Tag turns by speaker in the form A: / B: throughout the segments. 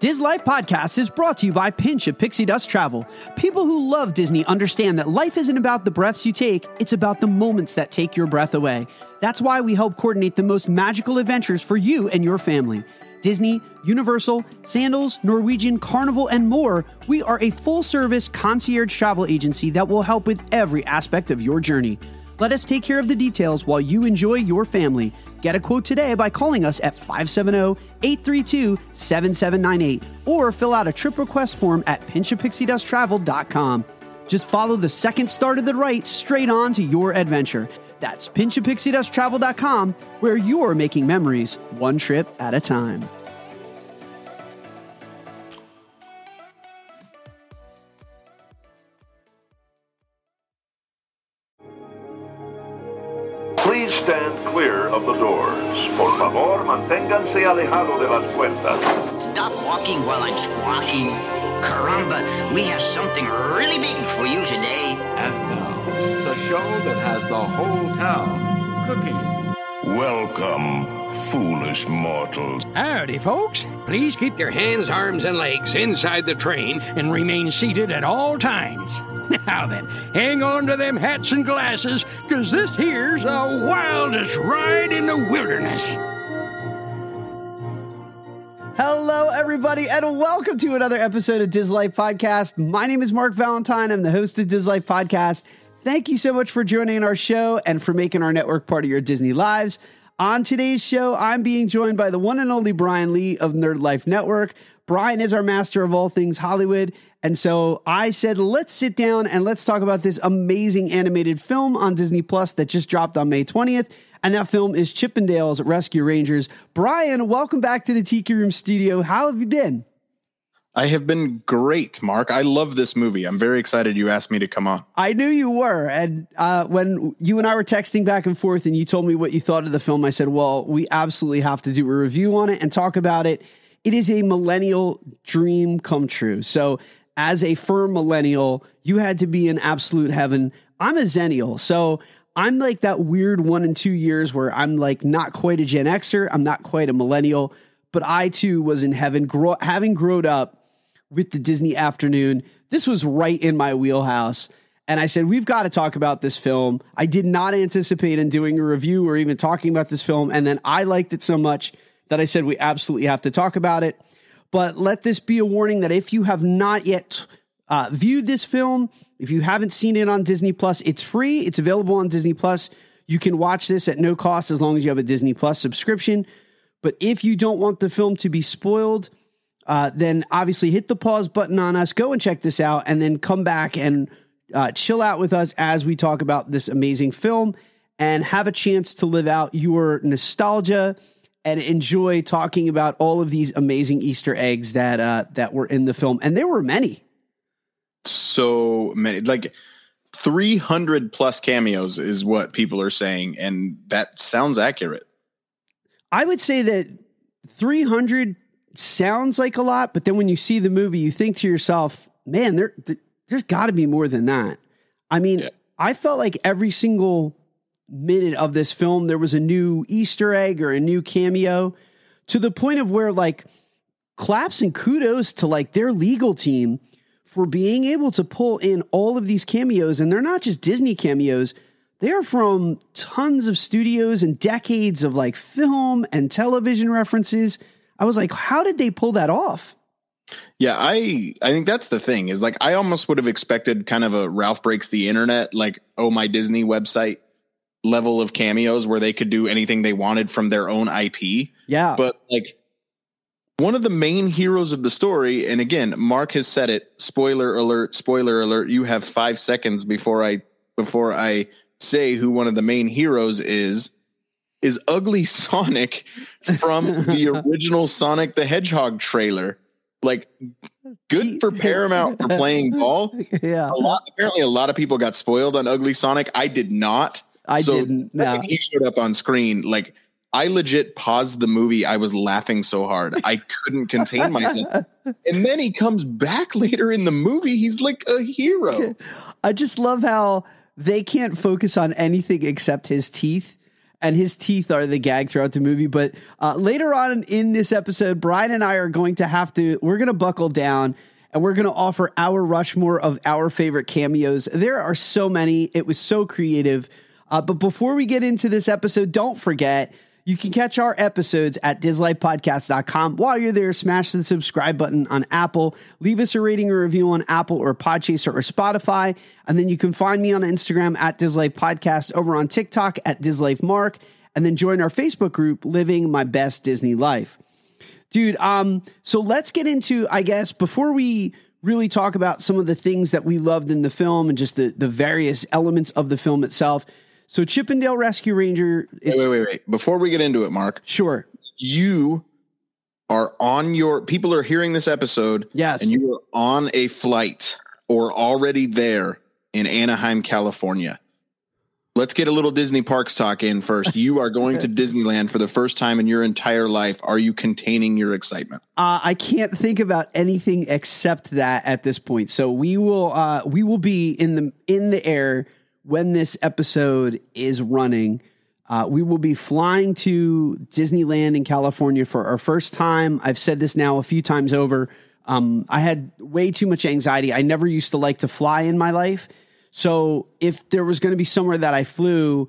A: Diz Life Podcast is brought to you by Pinch of Pixie Dust Travel. People who love Disney understand that life isn't about the breaths you take, it's about the moments that take your breath away. That's why we help coordinate the most magical adventures for you and your family. Disney, Universal, Sandals, Norwegian, Carnival, and more, we are a full service concierge travel agency that will help with every aspect of your journey. Let us take care of the details while you enjoy your family. Get a quote today by calling us at 570 832 7798 or fill out a trip request form at pinchofpixiedusttravel.com. Just follow the second star to the right straight on to your adventure. That's pinchofpixiedusttravel.com where you're making memories one trip at a time.
B: Doors. Por favor, manténganse alejado de las puertas.
C: Stop walking while I'm squawking. Caramba, we have something really big for you today.
D: And now, the show that has the whole town cooking.
E: Welcome, foolish mortals.
F: Howdy, folks. Please keep your hands, arms, and legs inside the train and remain seated at all times. Now then, hang on to them hats and glasses, because this here's the wildest ride in the wilderness.
A: Hello, everybody, and welcome to another episode of Diz Life Podcast. My name is Mark Valentine. I'm the host of Diz Life Podcast. Thank you so much for joining our show and for making our network part of your Disney lives. On today's show, I'm being joined by the one and only Brian Lee of Nerd Life Network. Brian is our master of all things Hollywood. And so I said, let's sit down and let's talk about this amazing animated film on Disney Plus that just dropped on May 20th. And that film is Chip 'n Dale's Rescue Rangers. Brian, welcome back to the Tiki Room studio. How have you been?
G: I have been great, Mark. I love this movie. I'm very excited you asked me to come on.
A: I knew you were. And uh, when you and I were texting back and forth and you told me what you thought of the film, I said, well, we absolutely have to do a review on it and talk about it. It is a millennial dream come true. So, as a firm millennial, you had to be in absolute heaven. I'm a Xennial. So, I'm like that weird one and two years where I'm like not quite a Gen Xer, I'm not quite a millennial, but I too was in heaven, grow, having grown up with the Disney afternoon. This was right in my wheelhouse. And I said, We've got to talk about this film. I did not anticipate in doing a review or even talking about this film. And then I liked it so much that I said, We absolutely have to talk about it. But let this be a warning that if you have not yet uh, viewed this film, if you haven't seen it on Disney Plus, it's free. It's available on Disney Plus. You can watch this at no cost as long as you have a Disney Plus subscription. But if you don't want the film to be spoiled, uh, then obviously hit the pause button on us, go and check this out, and then come back and uh, chill out with us as we talk about this amazing film and have a chance to live out your nostalgia and enjoy talking about all of these amazing Easter eggs that uh, that were in the film, and there were many.
G: So many, like 300 plus cameos is what people are saying, and that sounds accurate.
A: I would say that 300 sounds like a lot, but then when you see the movie, you think to yourself, man, there, there's got to be more than that. I mean, yeah. I felt like every single minute of this film, there was a new Easter egg or a new cameo to the point of where, like, claps and kudos to like their legal team for being able to pull in all of these cameos. And they're not just Disney cameos, they're from tons of studios and decades of like film and television references. I was like, how did they pull that off?
G: Yeah, I I think that's the thing is like I almost would have expected kind of a Ralph breaks the internet like oh my Disney website level of cameos where they could do anything they wanted from their own IP.
A: Yeah.
G: But like one of the main heroes of the story and again Mark has said it spoiler alert spoiler alert you have 5 seconds before I before I say who one of the main heroes is is ugly Sonic from the original Sonic the Hedgehog trailer like good for Paramount for playing ball.
A: Yeah.
G: A lot, apparently a lot of people got spoiled on Ugly Sonic. I did not.
A: I so didn't. No.
G: He showed up on screen. Like I legit paused the movie. I was laughing so hard. I couldn't contain myself. and then he comes back later in the movie. He's like a hero.
A: I just love how they can't focus on anything except his teeth. and his teeth are the gag throughout the movie. But uh, later on in this episode, Brian and I are going to have to, we're going to buckle down and we're going to offer our Rushmore of our favorite cameos. There are so many. It was so creative. Uh, but before we get into this episode, don't forget you can catch our episodes at dislifepodcast.com. While you're there, smash the subscribe button on Apple. Leave us a rating or review on Apple or Podchaser or Spotify. And then you can find me on Instagram at Dislife Podcast, over on TikTok at Dislife Mark, and then join our Facebook group, Living My Best Disney Life. Dude, um, so let's get into, I guess, before we really talk about some of the things that we loved in the film and just the, the various elements of the film itself. So Chip 'n Dale Rescue Ranger.
G: Wait, wait, wait, wait. Before we get into it, Mark,
A: Sure.
G: you are on your people are hearing this episode.
A: Yes.
G: And you are on a flight or already there in Anaheim, California. Let's get a little Disney parks talk in first. You are going to Disneyland for the first time in your entire life. Are you containing your excitement?
A: Uh, I can't think about anything except that at this point. So we will uh, we will be in the in the air when this episode is running. Uh, we will be flying to Disneyland in California for our first time. I've said this now a few times over. Um, I had way too much anxiety. I never used to like to fly in my life. So if there was going to be somewhere that I flew,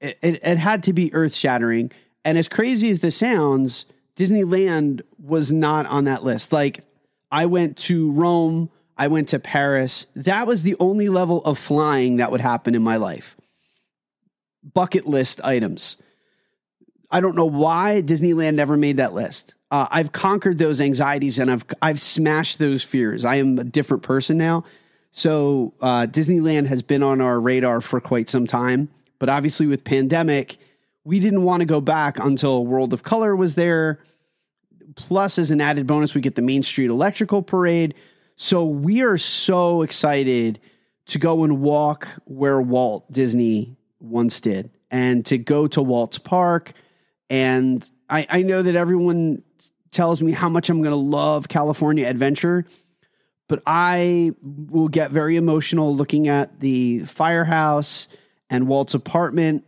A: it, it, it had to be earth shattering. And as crazy as this sounds, Disneyland was not on that list. Like I went to Rome, I went to Paris. That was the only level of flying that would happen in my life. Bucket list items. I don't know why Disneyland never made that list. Uh, I've conquered those anxieties and I've I've smashed those fears. I am a different person now. So uh, Disneyland has been on our radar for quite some time, but obviously with pandemic, we didn't want to go back until World of Color was there. Plus, as an added bonus, we get the Main Street Electrical Parade. So we are so excited to go and walk where Walt Disney once did and to go to Walt's Park. And I, I know that everyone tells me how much I'm going to love California Adventure, but I will get very emotional looking at the firehouse and Walt's apartment.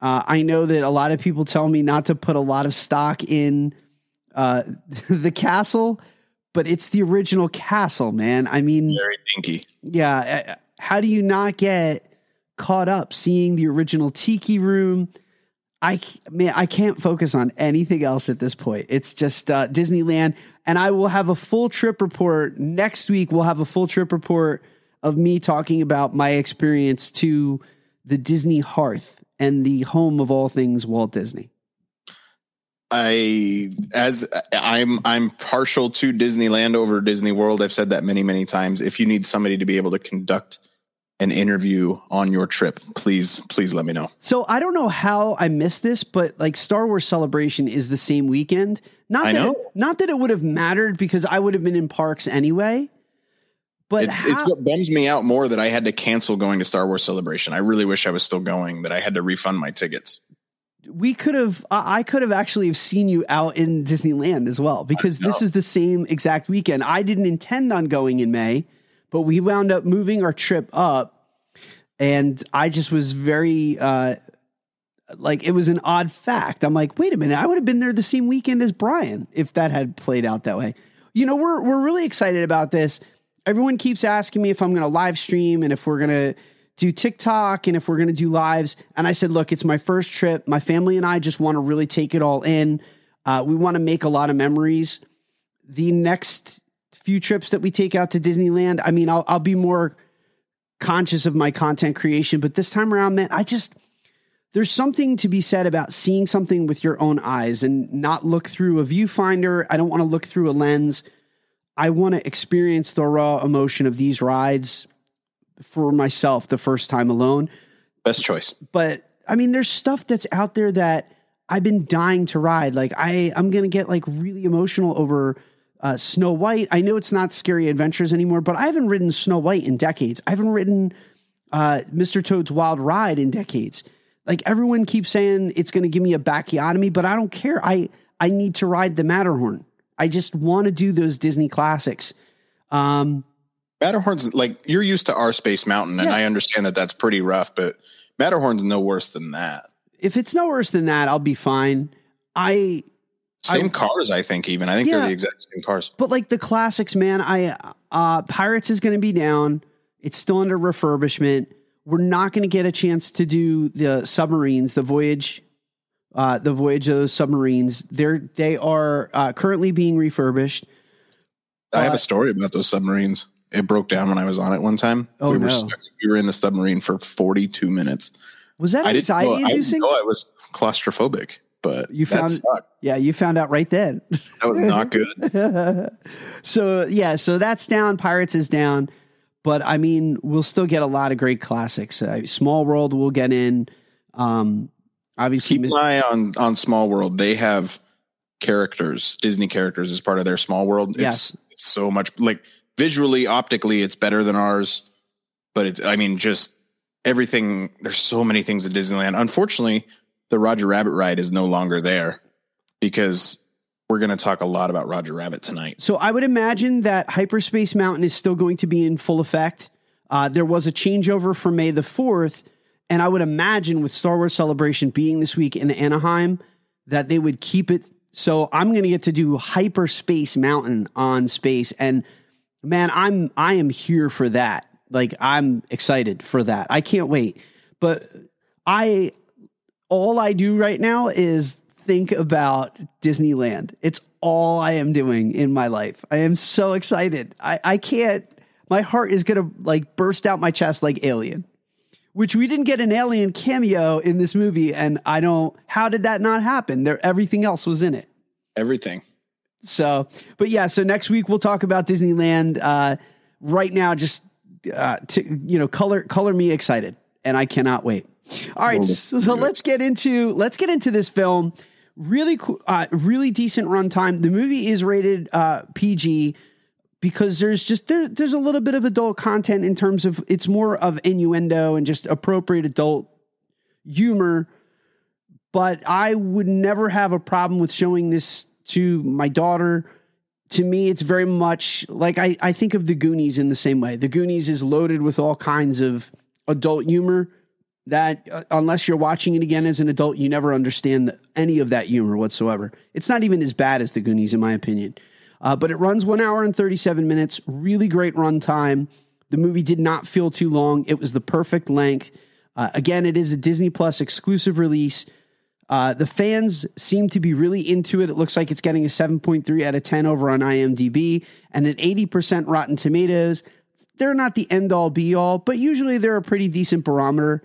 A: Uh, I know that a lot of people tell me not to put a lot of stock in uh, the castle, but it's the original castle, man. I mean,
G: Very dinky.
A: yeah. uh, How do you not get caught up seeing the original tiki room? I man, I can't focus on anything else at this point. It's just uh, Disneyland, and I will have a full trip report next week. We'll have a full trip report of me talking about my experience to the Disney hearth and the home of all things Walt Disney.
G: I as I'm I'm partial to Disneyland over Disney World. I've said that many many times. If you need somebody to be able to conduct an interview on your trip, please please let me know.
A: So I don't know how I missed this, but like Star Wars Celebration is the same weekend. Not
G: I
A: that
G: know.
A: It, not that it would have mattered because I would have been in parks anyway. But
G: It,
A: how,
G: it's what bums me out more that I had to cancel going to Star Wars Celebration. I really wish I was still going. That I had to refund my tickets.
A: We could have I could have actually have seen you out in Disneyland as well because this is the same exact weekend. I didn't intend on going in May, but we wound up moving our trip up and I just was very uh like it was an odd fact. I'm like, wait a minute, I would have been there the same weekend as Brian if that had played out that way. You know, we're we're really excited about this. Everyone keeps asking me if I'm going to live stream and if we're going to do TikTok and if we're going to do lives. And I said, look, it's my first trip. My family and I just want to really take it all in. Uh, we want to make a lot of memories. The next few trips that we take out to Disneyland, I mean, I'll, I'll be more conscious of my content creation, but this time around, man, I just, there's something to be said about seeing something with your own eyes and not look through a viewfinder. I don't want to look through a lens. I want to experience the raw emotion of these rides for myself the first time alone.
G: Best choice.
A: But I mean, there's stuff that's out there that I've been dying to ride. Like I, I'm gonna get like really emotional over uh, Snow White. I know it's not Scary Adventures anymore, but I haven't ridden Snow White in decades. I haven't ridden uh, Mr. Toad's Wild Ride in decades. Like everyone keeps saying it's going to give me a bacchiotomy, but I don't care. I I need to ride the Matterhorn. I just want to do those Disney classics. Um,
G: Matterhorn's like you're used to our Space Mountain, and
A: Yeah.
G: I understand that that's pretty rough, but Matterhorn's no worse than that.
A: if it's no worse than that, I'll be fine. I
G: Same
A: I-
G: cars, I think. Even I think
A: Yeah.
G: they're the exact same cars.
A: But like the classics, man, I uh Pirates is going to be down. It's still under refurbishment. We're not going to get a chance to do the submarines, the voyage, uh, the voyage of those submarines. They're they are uh, currently being refurbished.
G: I have
A: Uh,
G: a story about those submarines. It broke down when I was on it one time.
A: Oh,
G: we were
A: no.
G: stuck, we were in the submarine for 42 minutes.
A: Was that
G: I didn't
A: anxiety
G: know, I didn't
A: inducing?
G: know I was claustrophobic, but
A: You found-. Yeah, you found out right then.
G: That was not good.
A: so yeah, so that's down. Pirates is down, but I mean, we'll still get a lot of great classics. Uh, Small World will get in. Um, obviously,
G: Keep
A: Mis-
G: an eye on on Small World. They have characters, Disney characters, as part of their Small World.
A: Yes.
G: It's, it's so much like visually, optically, it's better than ours. But it's, I mean, just everything. There's so many things at Disneyland. Unfortunately, the Roger Rabbit ride is no longer there because we're going to talk a lot about Roger Rabbit tonight.
A: So I would imagine that Hyperspace Mountain is still going to be in full effect. Uh, there was a changeover for May the 4th, and I would imagine with Star Wars Celebration being this week in Anaheim, that they would keep it. So I'm going to get to do Hyperspace Mountain on space, and man, I'm I am here for that. Like I'm excited for that. I can't wait. But I all I do right now is think about Disneyland. It's all I am doing in my life. I am so excited. I, I can't, my heart is to like burst out my chest like Alien, which we didn't get an Alien cameo in this movie. And I don't, how did that not happen? There, everything else was in it.
G: Everything.
A: So, but yeah, so next week we'll talk about Disneyland. Uh, right now, just uh, to, you know, color color me excited, and I cannot wait. All right, so, so let's get into let's get into this film. Really, cool, uh, really decent runtime. The movie is rated uh, PG because there's just there there's a little bit of adult content in terms of it's more of innuendo and just appropriate adult humor but I would never have a problem with showing this to my daughter. To me, it's very much like I, I think of the Goonies in the same way. The Goonies is loaded with all kinds of adult humor that, uh, unless you're watching it again as an adult, you never understand any of that humor whatsoever. It's not even as bad as the Goonies, in my opinion. Uh, but it runs one hour and 37 minutes. Really great run time. The movie did not feel too long. It was the perfect length. Uh, again, it is a Disney Plus exclusive release. Uh, the fans seem to be really into it. It looks like it's getting a 7.3 out of 10 over on IMDb and an 80% Rotten Tomatoes. They're not the end all be all, but usually they're a pretty decent barometer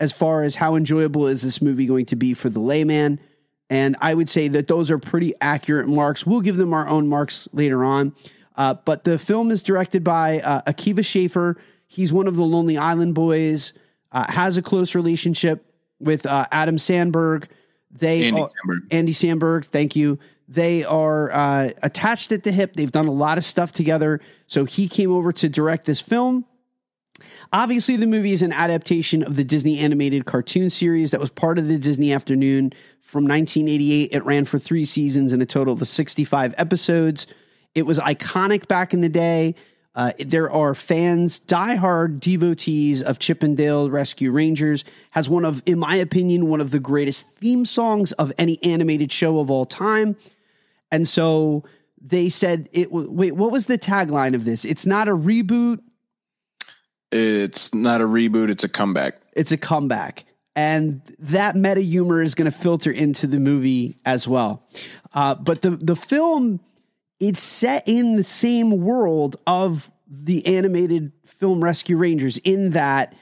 A: as far as how enjoyable is this movie going to be for the layman. And I would say that those are pretty accurate marks. We'll give them our own marks later on. Uh, but the film is directed by uh, Akiva Schaffer. He's one of the Lonely Island boys, uh, has a close relationship with uh, Adam Samberg. They
G: Andy
A: are-
G: Samberg.
A: Andy Samberg, thank you. They are uh, attached at the hip. They've done a lot of stuff together. So he came over to direct this film. Obviously, the movie is an adaptation of the Disney animated cartoon series that was part of the Disney Afternoon from 1988. It ran for three seasons and a total of 65 episodes. It was iconic back in the day. Uh, there are fans, diehard devotees of Chip 'n Dale Rescue Rangers. Has one of, in my opinion, one of the greatest theme songs of any animated show of all time. And so they said, "It wait, what was the tagline of this? It's not a reboot,
G: It's not a reboot, it's a comeback.
A: it's a comeback. And that meta humor is going to filter into the movie as well. Uh, but the the film it's set in the same world of the animated film Rescue Rangers in that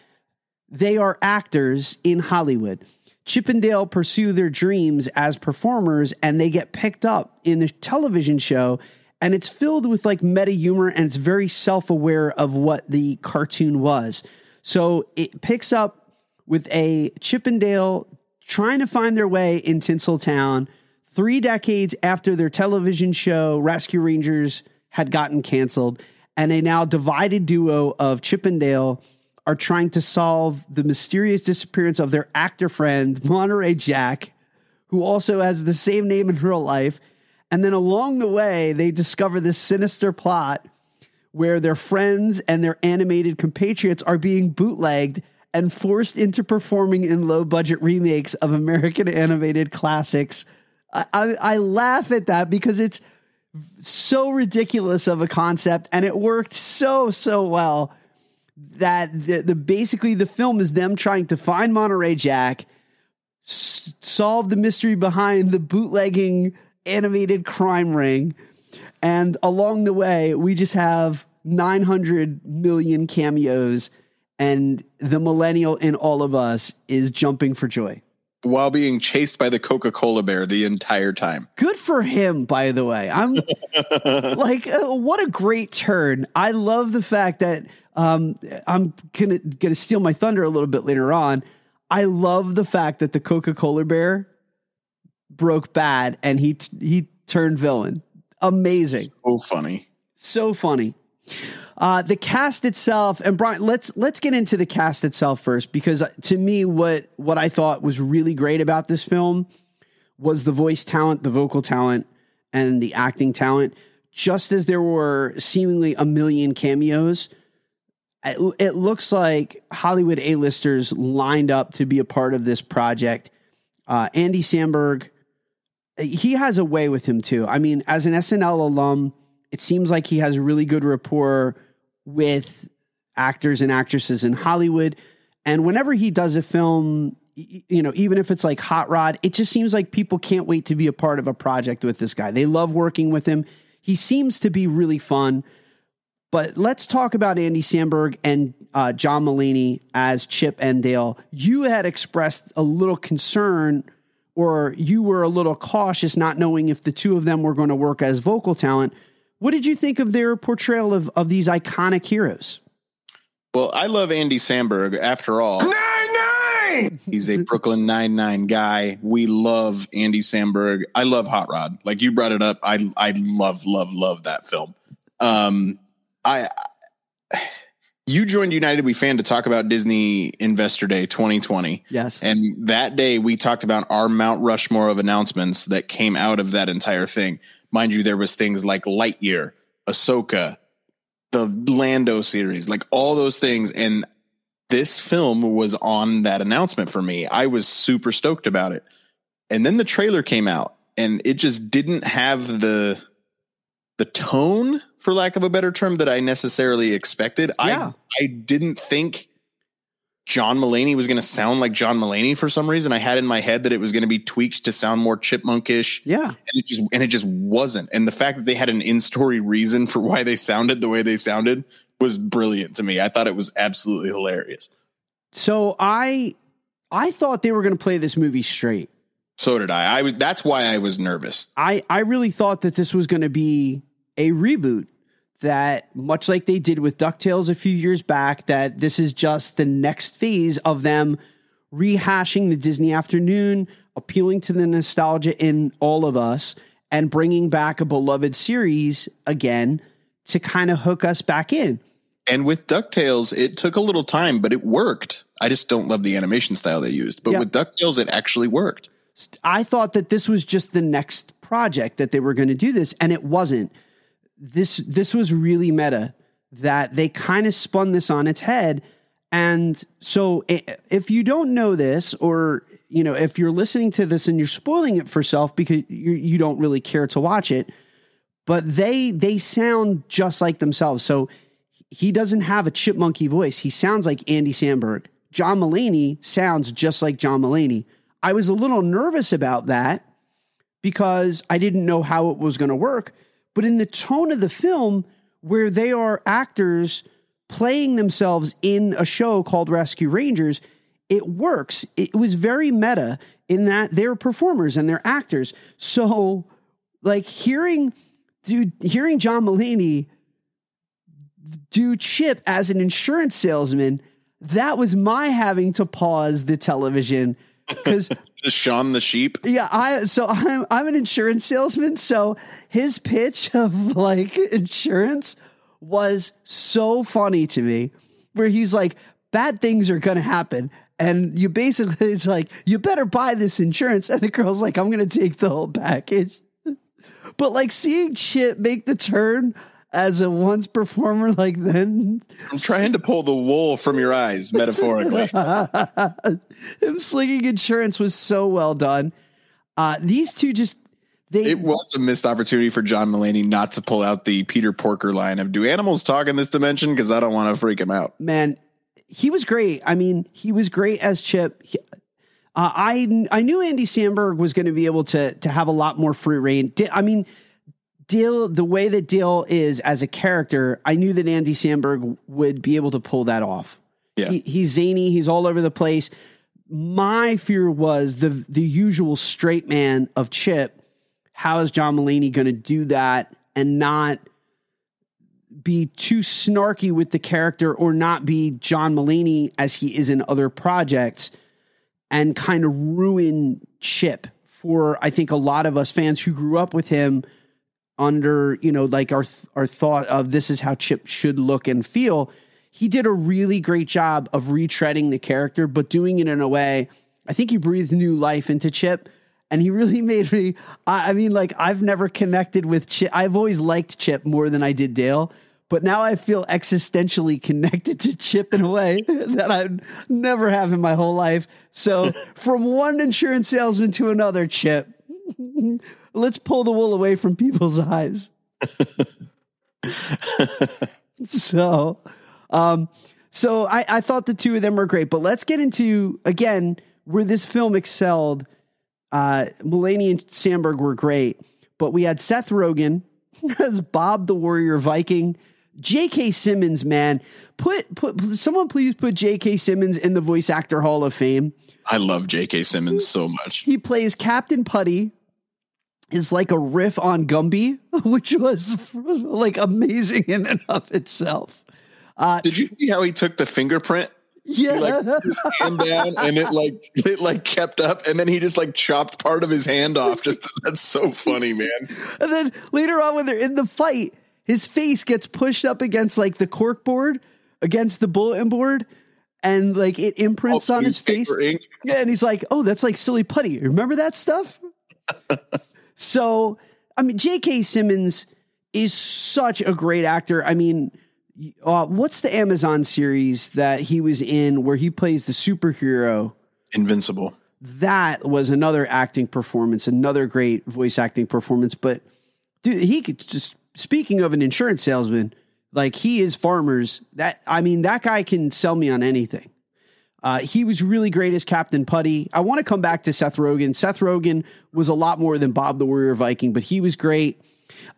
A: they are actors in Hollywood. Chip 'n Dale pursue their dreams as performers and they get picked up in the television show and it's filled with like meta humor and it's very self-aware of what the cartoon was. So it picks up with a Chip 'n Dale trying to find their way in Tinseltown three decades after their television show Rescue Rangers had gotten canceled, and a now divided duo of Chip 'n Dale are trying to solve the mysterious disappearance of their actor friend Monterey Jack, who also has the same name in real life. And then along the way, they discover this sinister plot where their friends and their animated compatriots are being bootlegged and forced into performing in low budget remakes of American animated classics. I, I, laugh at that because it's so ridiculous of a concept and it worked so, so well that the, the basically the film is them trying to find Monterey Jack, s- solve the mystery behind the bootlegging animated crime ring, and along the way we just have 900 million cameos, and the millennial in all of us is jumping for joy.
G: While being chased by the Coca Cola bear the entire time.
A: Good for him, by the way. I'm like, uh, what a great turn. I love the fact that um, I'm gonna gonna steal my thunder a little bit later on. I love the fact that the Coca Cola bear broke bad and he t- he turned villain. Amazing,
G: So funny.
A: so funny. Uh, the cast itself, and Brian, let's let's get into the cast itself first because uh, to me, what what I thought was really great about this film was the voice talent, the vocal talent, and the acting talent. Just as there were seemingly a million cameos, it, it looks like Hollywood A-listers lined up to be a part of this project. Uh, Andy Samberg, he has a way with him too. I mean, as an SNL alum, it seems like he has a really good rapport with actors and actresses in Hollywood. And whenever he does a film, you know, even if it's like Hot Rod, it just seems like people can't wait to be a part of a project with this guy. They love working with him. He seems to be really fun. But let's talk about Andy Samberg and uh, John Mulaney as Chip and Dale. You had expressed a little concern, or you were a little cautious, not knowing if the two of them were going to work as vocal talent. What did you think of their portrayal of, of these iconic heroes?
G: Well, I love Andy Samberg. After all, nine nine. He's a Brooklyn Nine Nine guy. We love Andy Samberg. I love Hot Rod. Like you brought it up. I I love love love that film. Um, I. You joined United We Fan to talk about Disney Investor Day 2020.
A: Yes.
G: And that day we talked about our Mount Rushmore of announcements that came out of that entire thing. Mind you, there was things like Lightyear, Ahsoka, the Lando series, like all those things. And this film was on that announcement for me. I was super stoked about it. And then the trailer came out and it just didn't have the the tone, for lack of a better term, that I necessarily expected.
A: Yeah.
G: I I didn't think John Mulaney was going to sound like John Mulaney for some reason. I had in my head that it was going to be tweaked to sound more chipmunkish.
A: Yeah.
G: And it just and it just wasn't. And the fact that they had an in-story reason for why they sounded the way they sounded was brilliant to me. I thought it was absolutely hilarious.
A: So I I thought they were going to play this movie straight.
G: So did I. I was that's why I was nervous.
A: I I really thought that this was going to be a reboot that much like they did with DuckTales a few years back that this is just the next phase of them rehashing the Disney afternoon, appealing to the nostalgia in all of us and bringing back a beloved series again to kind of hook us back in.
G: And with DuckTales, it took a little time, but it worked. I just don't love the animation style they used. But
A: Yeah.
G: with DuckTales, it actually worked.
A: I thought that this was just the next project that they were going to do this, and it wasn't. This this was really meta that they kind of spun this on its head. And so, if you don't know this, or you know, if you're listening to this and you're spoiling it for self because you you don't really care to watch it, but they they sound just like themselves. So he doesn't have a chipmunky voice. He sounds like Andy Samberg. John Mulaney sounds just like John Mulaney. I was a little nervous about that because I didn't know how it was going to work. But in the tone of the film, where they are actors playing themselves in a show called Rescue Rangers, it works. It was very meta in that they're performers and they're actors. So, like hearing, dude, hearing John Mulaney do Chip as an insurance salesman, that was my having to pause the television because
G: Shaun the sheep.
A: yeah, I so I'm I'm an insurance salesman, so his pitch of like insurance was so funny to me where he's like bad things are going to happen and you basically it's like you better buy this insurance and the girl's like I'm going to take the whole package. But like seeing Chip make the turn as a once performer like then
G: I'm trying to pull the wool from your eyes, metaphorically.
A: him slinging insurance was so well done. Uh, these two just they
G: It was a missed opportunity for John Mulaney not to pull out the Peter Porker line of "Do animals talk in this dimension?" Because I don't want to freak him out.
A: man, he was great. I mean, he was great as Chip. He- uh, I I knew Andy Samberg was going to be able to to have a lot more free reign. Di- I mean, Dill, the way that Dill is as a character, I knew that Andy Samberg would be able to pull that off.
G: Yeah.
A: He, he's zany. He's all over the place. My fear was the the usual straight man of Chip. How is John Mulaney going to do that and not be too snarky with the character or not be John Mulaney as he is in other projects and kind of ruin Chip for I think a lot of us fans who grew up with him under, you know, like our our thought of this is how Chip should look and feel. He did a really great job of retreading the character but doing it in a way I think he breathed new life into Chip and he really made me I, I mean like I've never connected with Chip. I've always liked Chip more than I did Dale, but now I feel existentially connected to Chip in a way that I never have in my whole life. So from one insurance salesman to another, Chip, let's pull the wool away from people's eyes. so, um, so I, I thought the two of them were great, but let's get into again where this film excelled. Uh, Mulaney and Samberg were great, but we had Seth Rogen as Bob the Warrior Viking. J.K. Simmons, man, put put someone please put J.K. Simmons in the Voice Actor Hall of Fame.
G: I love J.K. Simmons so much.
A: He plays Captain Putty. Is like a riff on Gumby, which was like amazing in and of itself.
G: Uh, Did you see how he took the fingerprint?
A: Yeah,
G: He like his hand down and it like it like kept up and then he just like chopped part of his hand off. Just that's so funny, man.
A: And then later on, when they're in the fight, his face gets pushed up against like the cork board, against the bulletin board, and like it imprints
G: Oh,
A: on his face.
G: ink.
A: Yeah, and he's like, "Oh, that's like silly putty. Remember that stuff?" so, I mean, J.K. Simmons is such a great actor. I mean, uh, what's the Amazon series that he was in where he plays the superhero?
G: Invincible.
A: that was another acting performance, another great voice acting performance. But dude, he could just speaking of an insurance salesman, like he is farmers. That I mean, that guy can sell me on anything. Uh, he was really great as Captain Putty. I want to come back to Seth Rogen. Seth Rogen was a lot more than Bob the Warrior Viking, but he was great.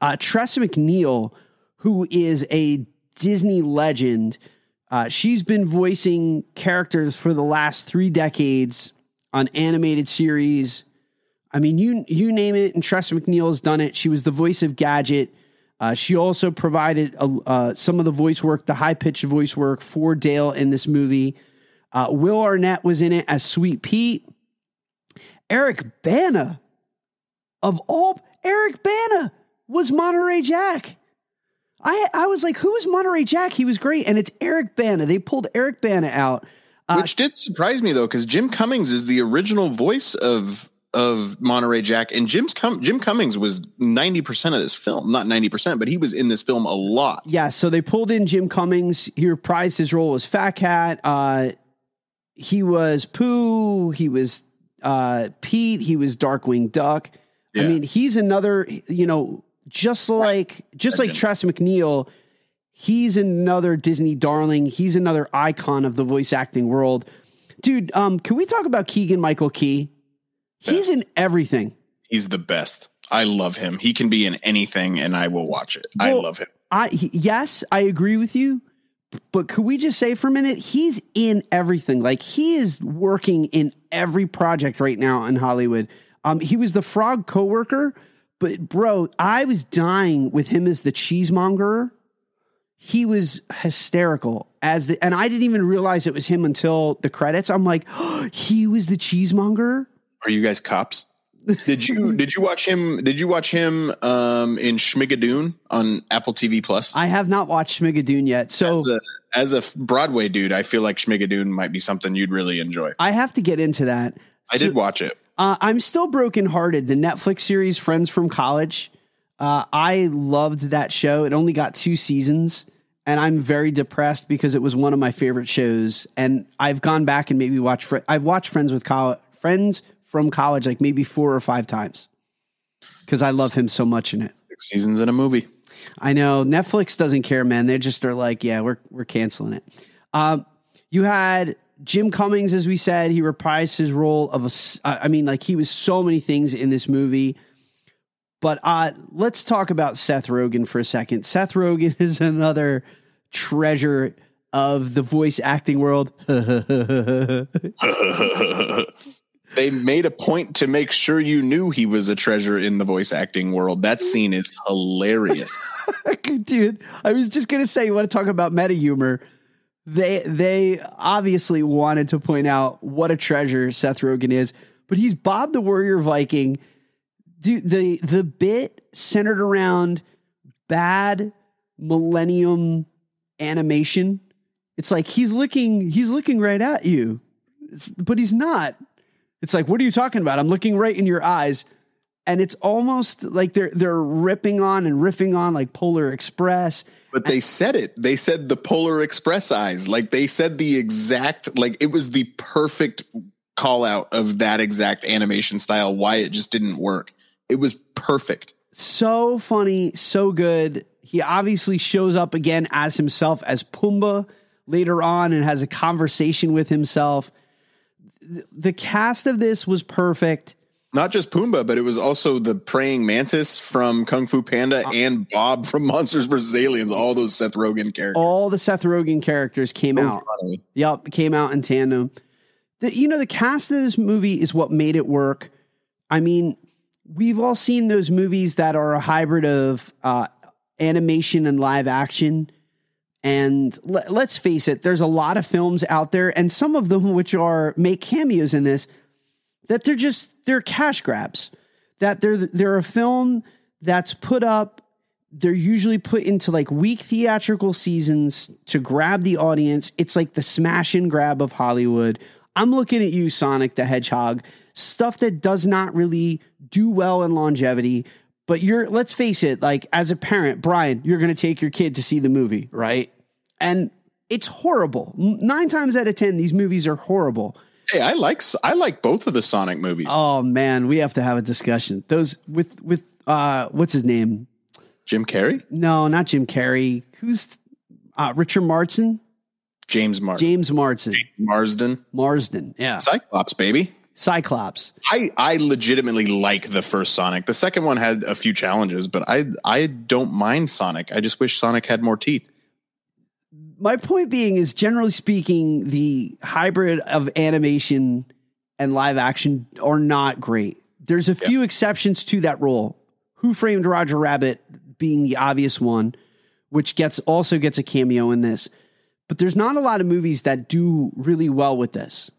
A: Uh, Tressa MacNeille, who is a Disney legend, uh, she's been voicing characters for the last three decades on animated series. I mean, you you name it, and Tressa MacNeille has done it. She was the voice of Gadget. Uh, she also provided uh, uh, some of the voice work, the high pitched voice work for Dale in this movie. Uh, Will Arnett was in it as Sweet Pete. Eric Bana, of all, Eric Bana was Monterey Jack. I I was like, who is Monterey Jack? He was great, and it's Eric Bana. They pulled Eric Bana out.
G: Which did surprise me though, because Jim Cummings is the original voice of of Monterey Jack, and Jim's Com- Jim Cummings was ninety percent of this film. Not ninety percent, but he was in this film a lot.
A: Yeah, so they pulled in Jim Cummings. He reprised his role as Fat Cat. Uh, he was Pooh. He was uh, Pete. He was Darkwing Duck. I mean, he's another. You know, just like just like Tress MacNeille, he's another Disney darling. He's another icon of the voice acting world. Dude, um, can we talk about Keegan Michael Key? He's in everything.
G: He's the best. I love him. He can be in anything, and I will watch it. I love him.
A: I he- yes, I agree with you. But could we just say for a minute, he's in everything. Like he is working in every project right now in Hollywood. Um, he was the frog coworker, but bro, I was dying with him as the cheesemonger. He was hysterical as the, and I didn't even realize it was him until the credits. I'm like, he was the cheesemonger.
G: Are you guys cops? Did you did you watch him? Did you watch him um, in Schmigadoon on Apple TV Plus?
A: I have not watched Schmigadoon yet, so
G: As a, as a Broadway dude, I feel like Schmigadoon might be something you'd really enjoy.
A: I have to get into that.
G: I
A: So-
G: did watch it.
A: Uh, I'm still brokenhearted. The Netflix series Friends from College. Uh, I loved that show. It only got two seasons, and I'm very depressed because it was one of my favorite shows. And I've gone back and maybe watched. I've watched Friends with college, Friends from college, like maybe four or five times because I love him so much in it.
G: Six seasons in a movie.
A: I know Netflix doesn't care, man. They just are like, yeah, we're we're canceling it. Um, you had Jim Cummings, as we said, he reprised his role of a. I mean, like he was so many things in this movie. But uh, let's talk about Seth Rogen for a second. Seth Rogen is another treasure of the voice acting world.
G: they made a point to make sure you knew he was a treasure in the voice acting world. That mm. scene is hilarious.
A: dude i was just gonna say you want to talk about meta humor? They they obviously wanted to point out what a treasure seth rogen is but he's bob the warrior viking. Dude the the bit centered around bad millennium animation it's like he's looking he's looking right at you. It's, but he's not it's like what are you talking about i'm looking right in your eyes and it's almost like they're they're ripping on and riffing on like Polar Express.
G: But they said it. They said the Polar Express eyes. Like they said the exact like it was the perfect call out of that exact animation style why it just didn't work. It was perfect.
A: So funny, so good. He obviously shows up again as himself as Pumbaa later on and has a conversation with himself. The- cast of this was perfect.
G: Not just Pumbaa, but it was also the praying mantis from Kung Fu Panda and Bob from Monsters vs. Aliens, all those Seth Rogen characters.
A: All the Seth Rogen characters came out.
G: funny.
A: Yep, came out in tandem. The, you know, the cast of this movie is what made it work. I mean, we've all seen those movies that are a hybrid of uh, animation and live action. And le- let's face it, there's a lot of films out there, and some of them which are make cameos in this that they're just they're cash grabs. That they're they're a film that's put up. They're usually put into like weak theatrical seasons to grab the audience. It's like the smash and grab of Hollywood. I'm looking at you, Sonic the Hedgehog. Stuff that does not really do well in longevity. But you're, let's face it, like as a parent, Brian, you're going to take your kid to see the movie, right? And it's horrible. Nine times out of 10, these movies are horrible.
G: Hey, I like I like both of the Sonic movies.
A: Oh man, we have to have a discussion. Those with with uh what's his name?
G: Jim Carrey,
A: No, not Jim Carrey. Who's uh Richard Marston?
G: James Mar-
A: James Marston.
G: Marsden,
A: Marsden. Yeah.
G: Cyclops, baby.
A: Cyclops.
G: I I legitimately like the first Sonic. The second one had a few challenges, but I I don't mind Sonic. I just wish Sonic had more teeth.
A: My point being is generally speaking, the hybrid of animation and live action are not great. There's a few exceptions to that rule. Who framed Roger Rabbit being the obvious one, which gets also gets a cameo in this. But there's not a lot of movies that do really well with this.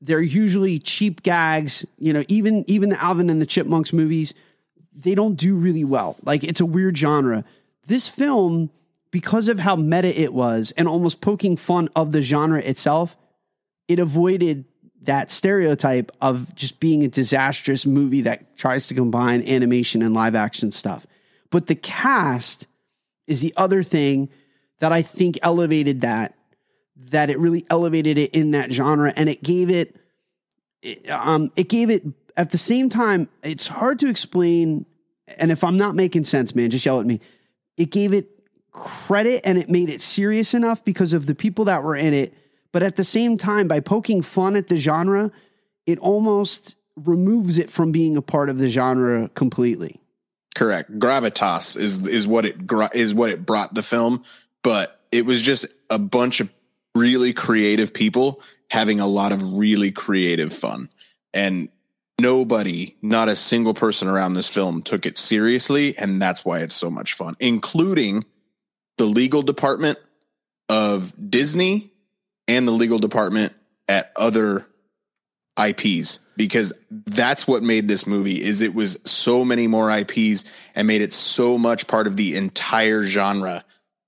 A: They're usually cheap gags, you know, even even the Alvin and the Chipmunks movies, they don't do really well. Like it's a weird genre. This film, because of how meta it was and almost poking fun of the genre itself, it avoided that stereotype of just being a disastrous movie that tries to combine animation and live action stuff. But the cast is the other thing that I think elevated that that it really elevated it in that genre and it gave it um it gave it at the same time it's hard to explain and if I'm not making sense man just yell at me it gave it credit and it made it serious enough because of the people that were in it but at the same time by poking fun at the genre it almost removes it from being a part of the genre completely
G: Correct. Gravitas is is what it is what it brought the film, but it was just a bunch of really creative people having a lot of really creative fun. And nobody, not a single person around this film took it seriously, and that's why it's so much fun, including the legal department of Disney and the legal department at other IPs because that's what made this movie is it was so many more IPs and made it so much part of the entire genre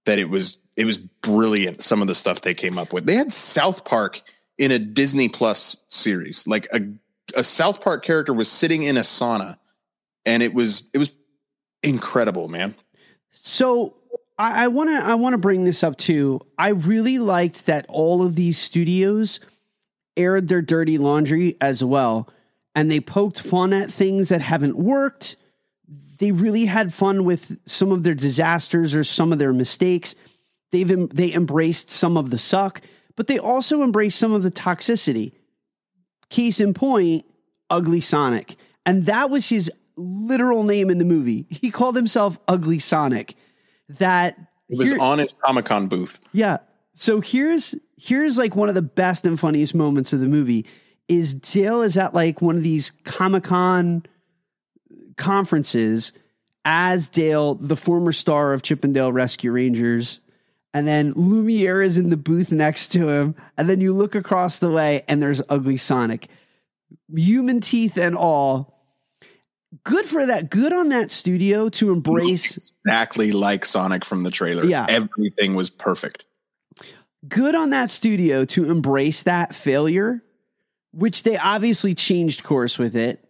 G: that it was it was brilliant some of the stuff they came up with. They had South Park in a Disney Plus series. Like a a South Park character was sitting in a sauna and it was it was incredible, man.
A: So I want to I want to bring this up too. I really liked that all of these studios aired their dirty laundry as well, and they poked fun at things that haven't worked. They really had fun with some of their disasters or some of their mistakes. They've em- they embraced some of the suck, but they also embraced some of the toxicity. Case in point, Ugly Sonic, and that was his literal name in the movie. He called himself Ugly Sonic. That
G: It was
A: here-
G: on his Comic Con booth.
A: yeah. So here's here's like one of the best and funniest moments of the movie is Dale is at like one of these Comic Con conferences as Dale, the former star of Chip 'n Dale Rescue Rangers. And then Lumiere is in the booth next to him. And then you look across the way and there's Ugly Sonic. Human teeth and all. Good for that. Good on that studio to embrace
G: Exactly like Sonic from the trailer.
A: Yeah.
G: Everything was perfect.
A: good on that studio to embrace that failure, which they obviously changed course with it.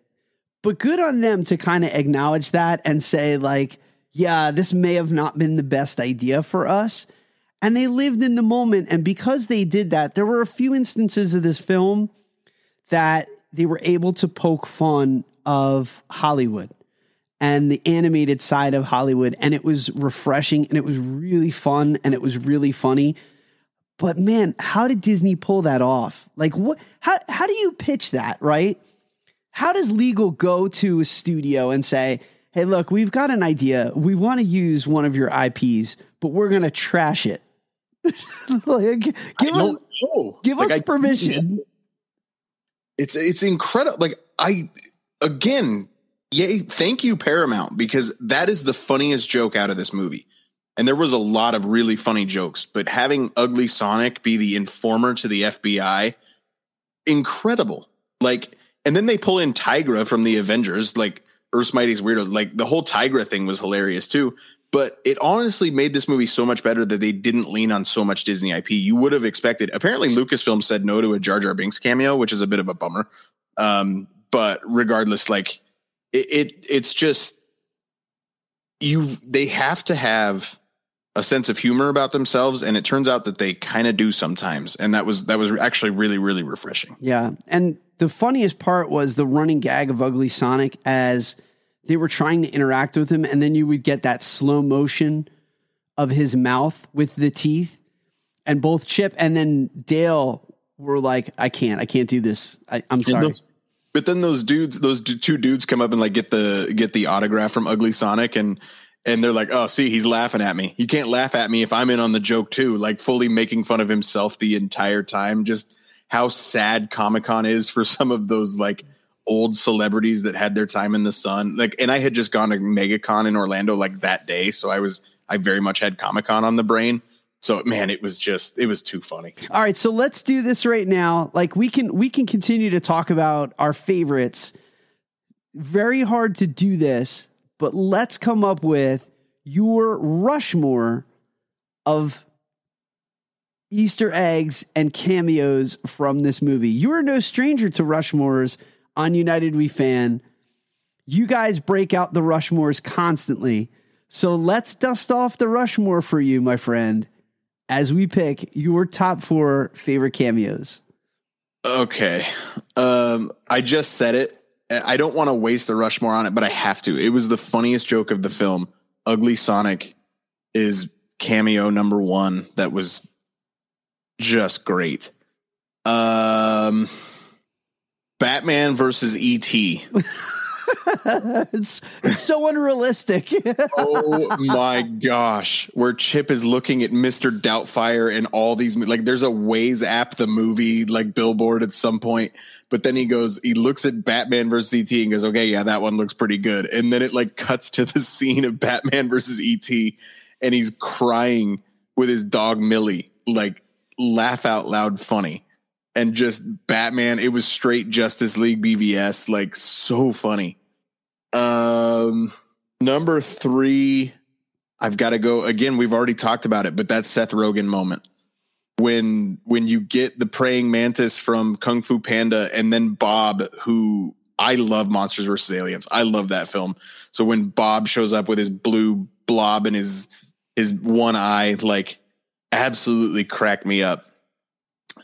A: But good on them to kind of acknowledge that and say, like, yeah, this may have not been the best idea for us. And they lived in the moment. And because they did that, there were a few instances of this film that they were able to poke fun of Hollywood and the animated side of Hollywood. And it was refreshing and it was really fun and it was really funny. But man, how did Disney pull that off? Like what how how do you pitch that, right? How does legal go to a studio and say, "Hey, look, we've got an idea. We want to use one of your IPs, but we're going to trash it." like, give us
G: know.
A: give
G: Like,
A: us
G: I-
A: permission.
G: It's it's incredible. Like I again, yay, thank you Paramount because that is the funniest joke out of this movie. And there was a lot of really funny jokes, but having Ugly Sonic be the informer to the FBI, incredible. Like, and then they pull in Tigra from the Avengers, like Earth's Mightiest Weirdos. Like the whole Tigra thing was hilarious too. But it honestly made this movie so much better that they didn't lean on so much Disney IP. You would have expected. Apparently, Lucasfilm said no to a Jar Jar Binks cameo, which is a bit of a bummer. Um, but regardless, like it, it it's just you. They have to have a sense of humor about themselves, and it turns out that they kind of do sometimes. And that was that was actually really really refreshing.
A: Yeah. And the funniest part was the running gag of Ugly Sonic as they were trying to interact with him. And then you would get that slow motion of his mouth with the teeth. And both Chip and then Dale were like, I can't, I can't do this. I, I'm
G: And
A: sorry.
G: those- but then those dudes, those d- two dudes come up and like get the get the autograph from Ugly Sonic and and they're like, "Oh, see, he's laughing at me. You can't laugh at me if I'm in on the joke too." Like fully making fun of himself the entire time. Just how sad Comic Con is for some of those like old celebrities that had their time in the sun. Like, and I had just gone to MegaCon in Orlando like that day, so I was I very much had Comic Con on the brain. So man, it was just it was too funny.
A: All right, so let's do this right now. Like we can we can continue to talk about our favorites. Very hard to do this, but let's come up with your Rushmore of Easter eggs and cameos from this movie. You are no stranger to Rushmores on United We Fan. You guys break out the Rushmores constantly. So let's dust off the Rushmore for you, my friend as we pick your top four favorite cameos.
G: Okay. Um, I just said it. I don't want to waste the Rushmore on it, but I have to. It was the funniest joke of the film. Ugly Sonic is cameo number one. That was just great. Um, Batman versus ET.
A: it's it's so unrealistic.
G: oh my gosh where chip is looking at mr doubtfire and all these like there's a ways app the movie like billboard at some point but then he goes he looks at batman versus et and goes okay yeah that one looks pretty good and then it like cuts to the scene of batman versus et and he's crying with his dog millie like laugh out loud funny and just batman it was straight justice league bvs like so funny um, number three, I've got to go again. We've already talked about it, but that's Seth Rogen moment when when you get the praying mantis from Kung Fu Panda, and then Bob, who I love Monsters vs. Aliens. I love that film. So when Bob shows up with his blue blob and his his one eye, like absolutely cracked me up.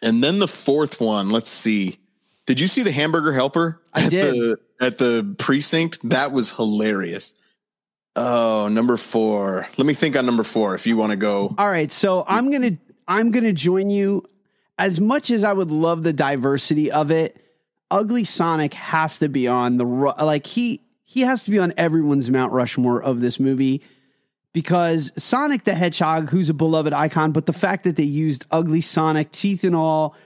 G: And then the fourth one, let's see. Did you see the Hamburger Helper?
A: I
G: at
A: did.
G: The, at the precinct, that was hilarious. Oh, number four. Let me think on number four. If you want to go,
A: All right, so I'm gonna I'm gonna join you. As much as I would love the diversity of it, Ugly Sonic has to be on the like he he has to be on everyone's Mount Rushmore of this movie because Sonic the Hedgehog, who's a beloved icon, but the fact that they used Ugly Sonic, teeth and all,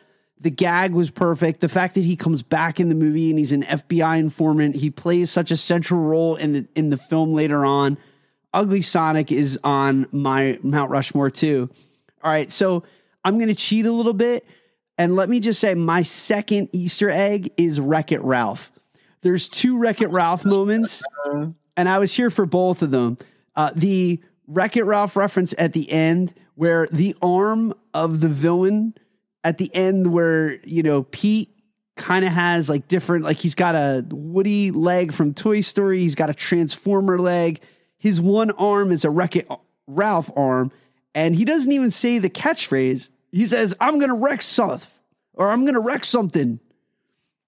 A: the gag was perfect. The fact that he comes back in the movie and he's an FBI informant, he plays such a central role in the in the film later on. Ugly Sonic is on my Mount Rushmore too. All right, so I'm going to cheat a little bit and let me just say my second Easter egg is Wreck It Ralph. There's two Wreck It Ralph moments, uh-huh. and I was here for both of them. Uh, the Wreck It Ralph reference at the end, where the arm of the villain at the end, where you know Pete kind of has like different, like he's got a Woody leg from Toy Story, he's got a Transformer leg. His one arm is a Wreck It Ralph arm, and he doesn't even say the catchphrase. He says, "I'm gonna wreck stuff," or "I'm gonna wreck something."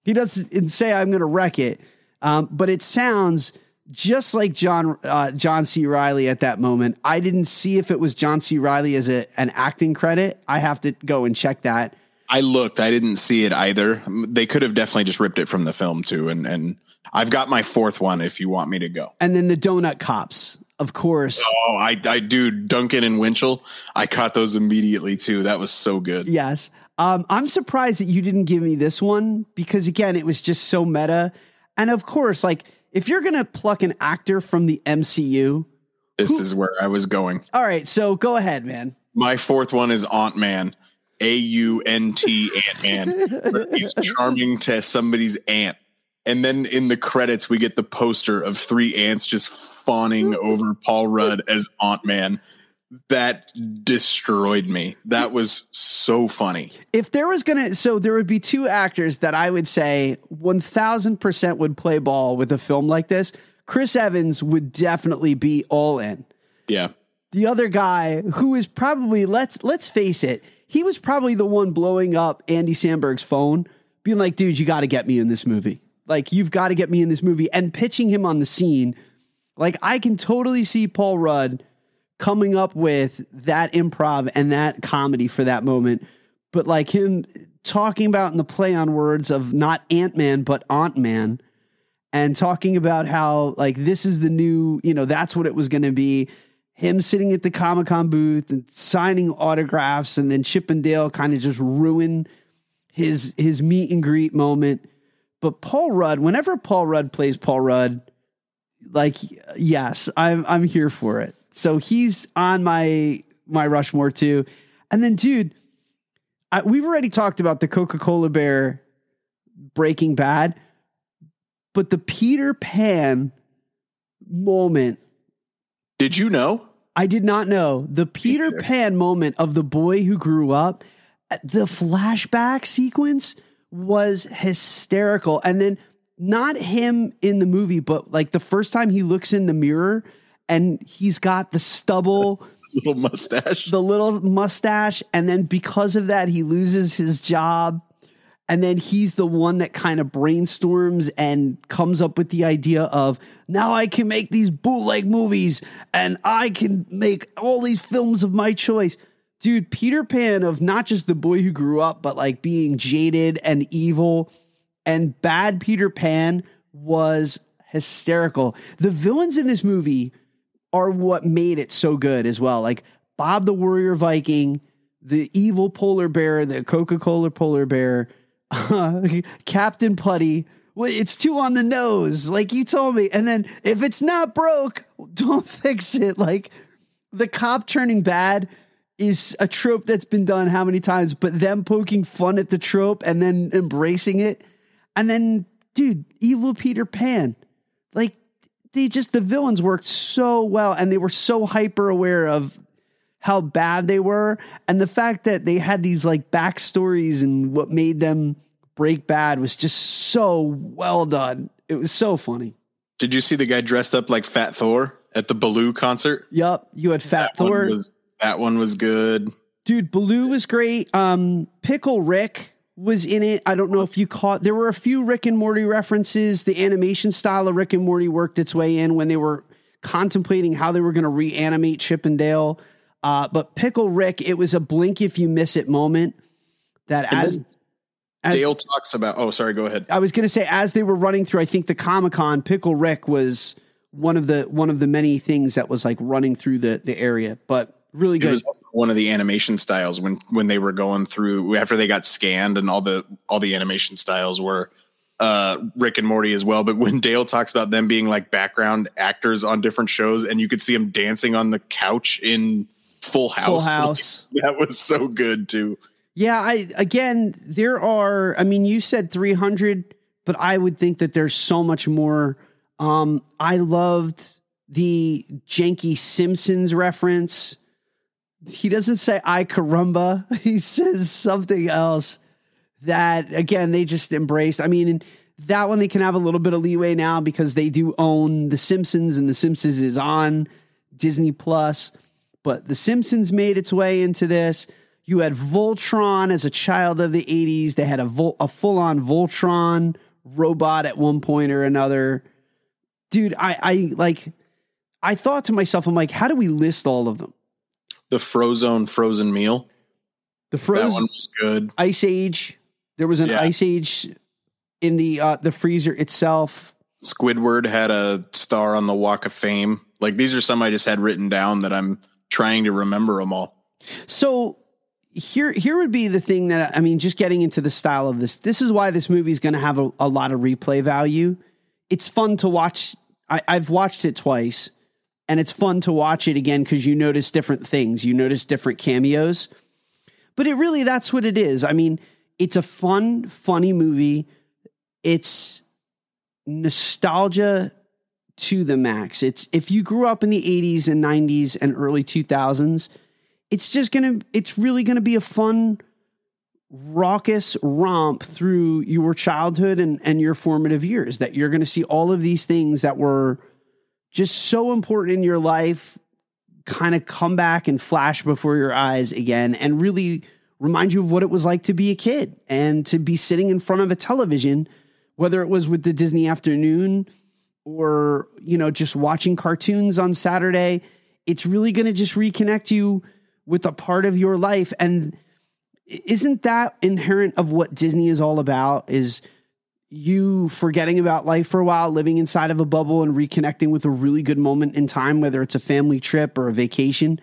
A: He doesn't say I'm going to wreck it, um, but it sounds just like John uh, John C. Reilly at that moment. I didn't see if it was John C. Reilly as a, an acting credit. I have to go and check that.
G: I looked. I didn't see it either. They could have definitely just ripped it from the film too. And and I've got my fourth one if you want me to go.
A: And then the Donut Cops, of course.
G: Oh, I I do Duncan and Winchell. I caught those immediately too. That was so good.
A: Yes. Um, I'm surprised that you didn't give me this one because again, it was just so meta. And of course, like if you're gonna pluck an actor from the MCU,
G: This is where I was going.
A: all right, so go ahead, man.
G: My fourth one is Aunt Man. A U N T Ant Man. He's charming to somebody's aunt. And then in the credits, we get the poster of three ants just fawning over Paul Rudd as Aunt Man. That destroyed me. That was so funny.
A: if there was gonna so there would be two actors that i would say 1000% would play ball with a film like this chris evans would definitely be all in
G: Yeah.
A: the other guy who is probably let's let's face it he was probably the one blowing up andy samberg's phone being like dude you got to get me in this movie like you've got to get me in this movie and pitching him on the scene like i can totally see paul rudd coming up with that improv and that comedy for that moment but like him talking about in the play on words of not ant-man but aunt-man and talking about how like this is the new, you know, that's what it was going to be. Him sitting at the Comic Con booth and signing autographs, and then Chip and Dale kind of just ruin his his meet and greet moment. But Paul Rudd, whenever Paul Rudd plays Paul Rudd, like yes, I'm I'm here for it. So he's on my my Rushmore too. And then, dude, I, we've already talked about the Coca Cola Bear Breaking Bad but the Peter Pan moment,
G: Did you know?
A: I did not know. The Peter. Pan moment of the boy who grew up, uh, the flashback sequence was hysterical. And then not him in the movie, but like the first time he looks in the mirror and he's got the stubble,
G: Little mustache.
A: the little mustache, and then because of that, he loses his job. And then he's the one that kind of brainstorms and comes up with the idea of now I can make these bootleg movies and I can make all these films of my choice. Dude, Peter Pan of not just the boy who grew up, but like being jaded and evil and bad Peter Pan was hysterical. The villains in this movie are what made it so good as well. Like Bob the Warrior Viking, the evil polar bear, the Coca Cola polar bear, Captain Putty. It's too on the nose, like you told me. And then if it's not broke, don't fix it. Like the cop turning bad is a trope that's been done how many times, but them poking fun at the trope and then embracing it. And then, dude, evil Peter Pan. They just the villains worked so well and they were so hyper aware of how bad they were and the fact that they had these like backstories and what made them Break Bad was just so well done. It was so funny.
G: Did you see the guy dressed up like Fat Thor at the Baloo concert?
A: Yup, you had Fat
G: That one
A: Thor.
G: was that one was good.
A: Dude, Baloo was great. Um, Pickle Rick was in it. I don't know if you caught. There were a few Rick and Morty references. The animation style of Rick and Morty worked its way in when they were contemplating how they were going to reanimate Chip and Dale. Uh, but Pickle Rick, it was a blink if you miss it moment. That as, as
G: Dale talks about. Oh, sorry. Go ahead.
A: I was going to say, as they were running through, I think the Comic Con, Pickle Rick was one of the one of the many things that was like running through the the area. But really
G: It
A: good.
G: was also one of the animation styles when when they were going through after they got scanned and all the all the animation styles were uh Rick and Morty as well. But when Dale talks about them being like background actors on different shows, and you could see them dancing on the couch in Full House.
A: Full House.
G: that was so good too.
A: Yeah, I again there are I mean you said 300 but I would think that there's so much more um I loved the janky Simpsons reference. He doesn't say Ay caramba. He says something else that again they just embraced. I mean that one they can have a little bit of leeway now because they do own the Simpsons and the Simpsons is on Disney Plus. But the Simpsons made its way into this. You had Voltron as a child of the 80s. They had a, Vol- a full on Voltron robot at one point or another. Dude, I, I like, I thought to myself, I'm like, how do we list all of them?
G: The Frozone frozen meal.
A: The
G: That
A: Frozen
G: one was good.
A: Ice Age. There was an
G: Yeah.
A: Ice Age in the uh, the freezer itself.
G: Squidward had a star on the Walk of Fame. Like these are some I just had written down that I'm trying to remember them all.
A: So here here would be the thing that I mean, just getting into the style of this. This is why this movie is going to have a, a lot of replay value. It's fun to watch. I, I've watched it twice, and it's fun to watch it again because you notice different things. You notice different cameos. But it really that's what it is. I mean, it's a fun, funny movie. It's nostalgia to the max. It's if you grew up in the 80s and 90s and early 2000s, it's just going to it's really going to be a fun raucous romp through your childhood and and your formative years that you're going to see all of these things that were just so important in your life kind of come back and flash before your eyes again and really remind you of what it was like to be a kid and to be sitting in front of a television whether it was with the Disney afternoon or you know just watching cartoons on Saturday it's really going to just reconnect you with a part of your life. And isn't that inherent of what Disney is all about is you forgetting about life for a while living inside of a bubble and reconnecting with a really good moment in time whether it's a family trip or a vacation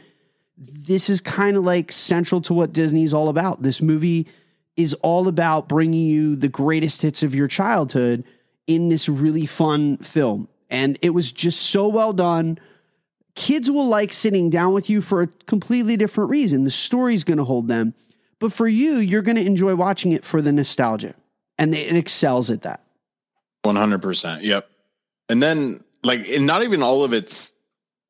A: this is kind of like central to what Disney's all about this movie is all about bringing you the greatest hits of your childhood in this really fun film and it was just so well done kids will like sitting down with you for a completely different reason. The story's going to hold them. But for you, you're going to enjoy watching it for the nostalgia. And it excels at that.
G: 100%. Yep. And then, like, and not even all of it's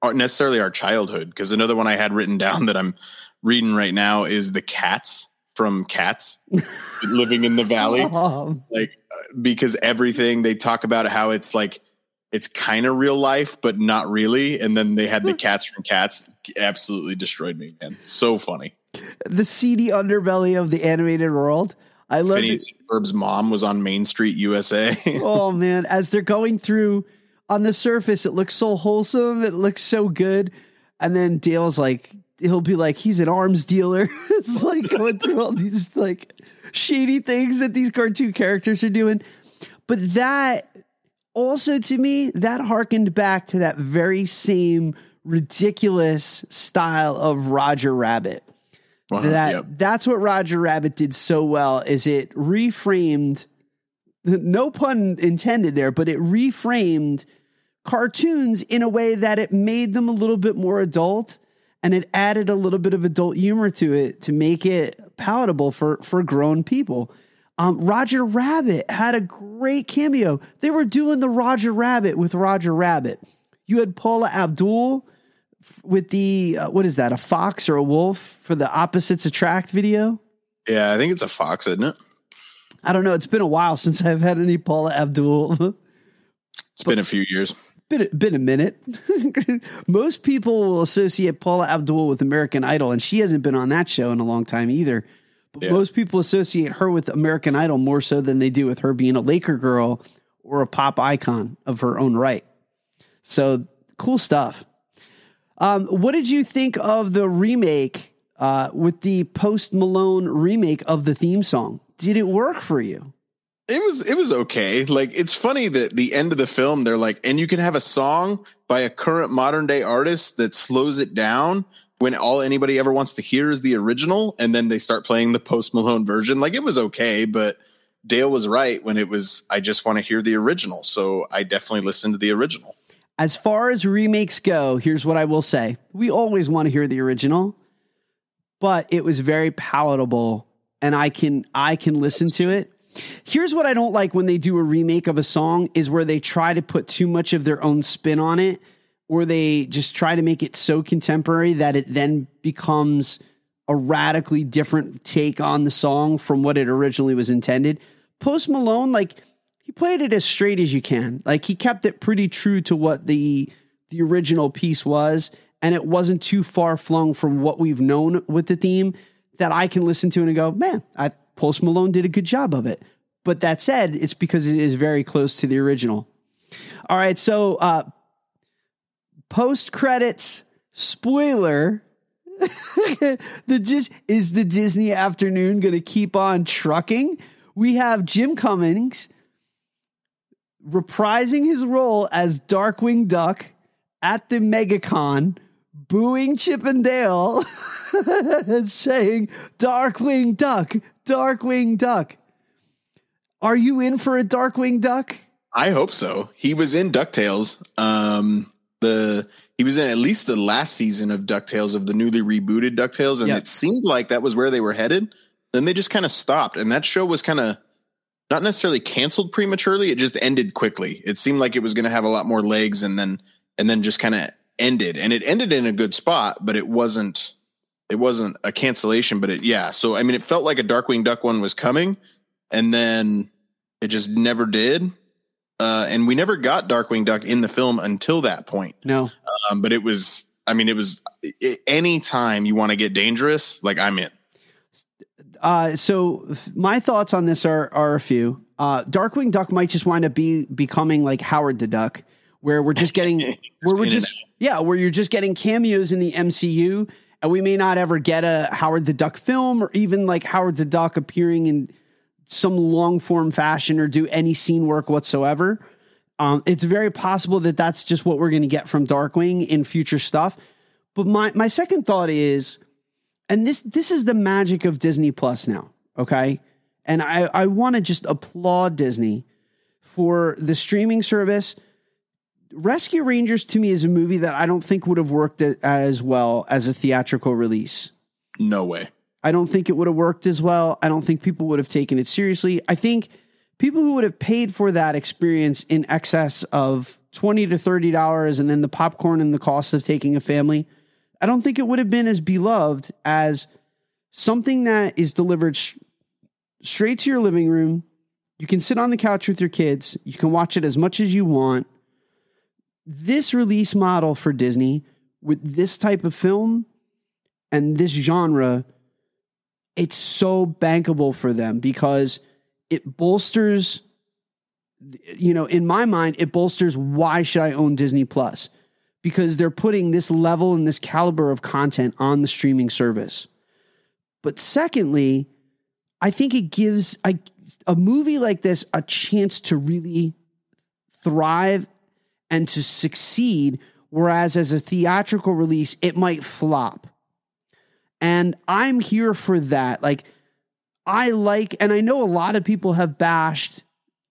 G: are necessarily our childhood, because another one I had written down that I'm reading right now is the cats from Cats living in the valley.
A: Um,
G: Like, uh, because everything they talk about how it's like, it's kind of real life, but not really. And then they had the cats from Cats absolutely destroyed me, man. So funny.
A: the seedy underbelly of the animated world. I love it.
G: Phineas and Ferb's mom was on Main Street, USA.
A: Oh man, as they're going through on the surface, it looks so wholesome. It looks so good. And then Dale's like, he'll be like, he's an arms dealer. it's like going through all these like shady things that these cartoon characters are doing. But that also to me, that harkened back to that very same ridiculous style of Roger Rabbit that
G: Yep.
A: that's what Roger Rabbit did so well is it reframed no pun intended there but it reframed cartoons in a way that it made them a little bit more adult and it added a little bit of adult humor to it to make it palatable for for grown people um, Roger Rabbit had a great cameo. They were doing the Roger Rabbit with Roger Rabbit. You had Paula Abdul with the uh, what is that a fox or a wolf for the opposites attract video
G: yeah, I think it's a fox, isn't it?
A: I don't know. It's been a while since I've had any Paula Abdul.
G: It's been a few years.
A: been a, been a minute. Most people will associate Paula Abdul with American Idol, and she hasn't been on that show in a long time either. But
G: Yeah.
A: most people associate her with American Idol more so than they do with her being a Laker girl or a pop icon of her own right. So cool stuff. Um, what did you think of the remake uh, with the Post Malone remake of the theme song? Did it work for you?
G: It was it was okay. Like it's funny that the end of the film they're like, and you can have a song by a current modern day artist that slows it down when all anybody ever wants to hear is the original, and then they start playing the post Malone version. Like it was okay, but Dale was right when it was. I just want to hear the original, so I definitely listened to the original.
A: As far as remakes go, here's what I will say. We always want to hear the original, but it was very palatable and I can I can listen to it. Here's what I don't like when they do a remake of a song is where they try to put too much of their own spin on it or they just try to make it so contemporary that it then becomes a radically different take on the song from what it originally was intended. Post Malone like played it as straight as you can. Like he kept it pretty true to what the the original piece was, and it wasn't too far flung from what we've known with the theme that I can listen to and go, man, I Post Malone did a good job of it. But that said, it's because it is very close to the original. All right, so uh post credits spoiler the Dis- is the Disney afternoon going to keep on trucking? We have Jim Cummings reprising his role as Darkwing Duck at the MegaCon, booing Chip and Dale and saying, Darkwing Duck, Darkwing Duck. Are you in for a Darkwing Duck?
G: I hope so. He was in Ducktales. Um, the he was in at least the last season of Ducktales of the newly rebooted Ducktales, and
A: Yeah.
G: it seemed like that was where they were headed. Then they just kind of stopped, and that show was kind of not necessarily canceled prematurely. It just ended quickly. It seemed like it was going to have a lot more legs, and then and then just kind of ended. And it ended in a good spot, but it wasn't. It wasn't a cancellation, but it yeah. So I mean, it felt like a Darkwing Duck one was coming, and then it just never did. Uh, and we never got Darkwing Duck in the film until that point.
A: No.
G: Um, but it was, I mean, it was any time you want to get dangerous, like I'm in.
A: Uh, so my thoughts on this are are a few. Uh, Darkwing Duck might just wind up be becoming like Howard the Duck, where we're just getting where we're just yeah, where you're just getting cameos in the MCU, and we may not ever get a Howard the Duck film or even like Howard the Duck appearing in some long form fashion or do any scene work whatsoever. Um, it's very possible that that's just what we're going to get from Darkwing in future stuff. But my my second thought is and this this is the magic of Disney Plus now, okay? And I I want to just applaud Disney for the streaming service. Rescue Rangers to me is a movie that I don't think would have worked as well as a theatrical release.
G: No way.
A: I don't think it would have worked as well. I don't think people would have taken it seriously. I think people who would have paid for that experience in excess of 20 to 30 dollars and then the popcorn and the cost of taking a family, I don't think it would have been as beloved as something that is delivered sh- straight to your living room. You can sit on the couch with your kids. You can watch it as much as you want. This release model for Disney with this type of film and this genre it's so bankable for them because it bolsters you know in my mind it bolsters why should i own disney plus because they're putting this level and this caliber of content on the streaming service but secondly i think it gives a, a movie like this a chance to really thrive and to succeed whereas as a theatrical release it might flop and I'm here for that. Like, I like, and I know a lot of people have bashed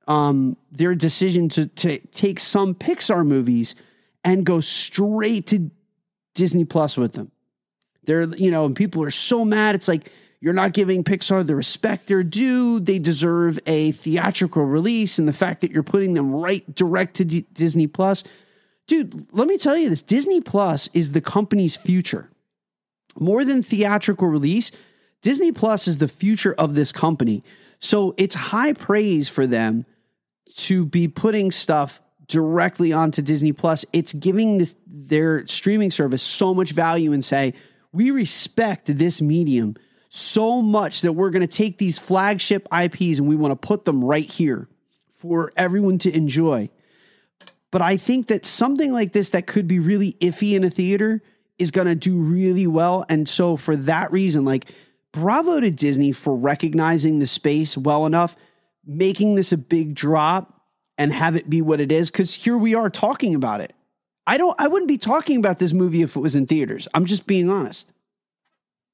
A: um, their decision to, to take some Pixar movies and go straight to Disney Plus with them. They're, you know, and people are so mad. It's like, you're not giving Pixar the respect they're due. They deserve a theatrical release. And the fact that you're putting them right direct to D- Disney Plus. Dude, let me tell you this Disney Plus is the company's future more than theatrical release, Disney Plus is the future of this company. So it's high praise for them to be putting stuff directly onto Disney Plus. It's giving this, their streaming service so much value and say, we respect this medium so much that we're going to take these flagship IPs and we want to put them right here for everyone to enjoy. But I think that something like this that could be really iffy in a theater is going to do really well. And so, for that reason, like, bravo to Disney for recognizing the space well enough, making this a big drop and have it be what it is. Cause here we are talking about it. I don't, I wouldn't be talking about this movie if it was in theaters. I'm just being honest.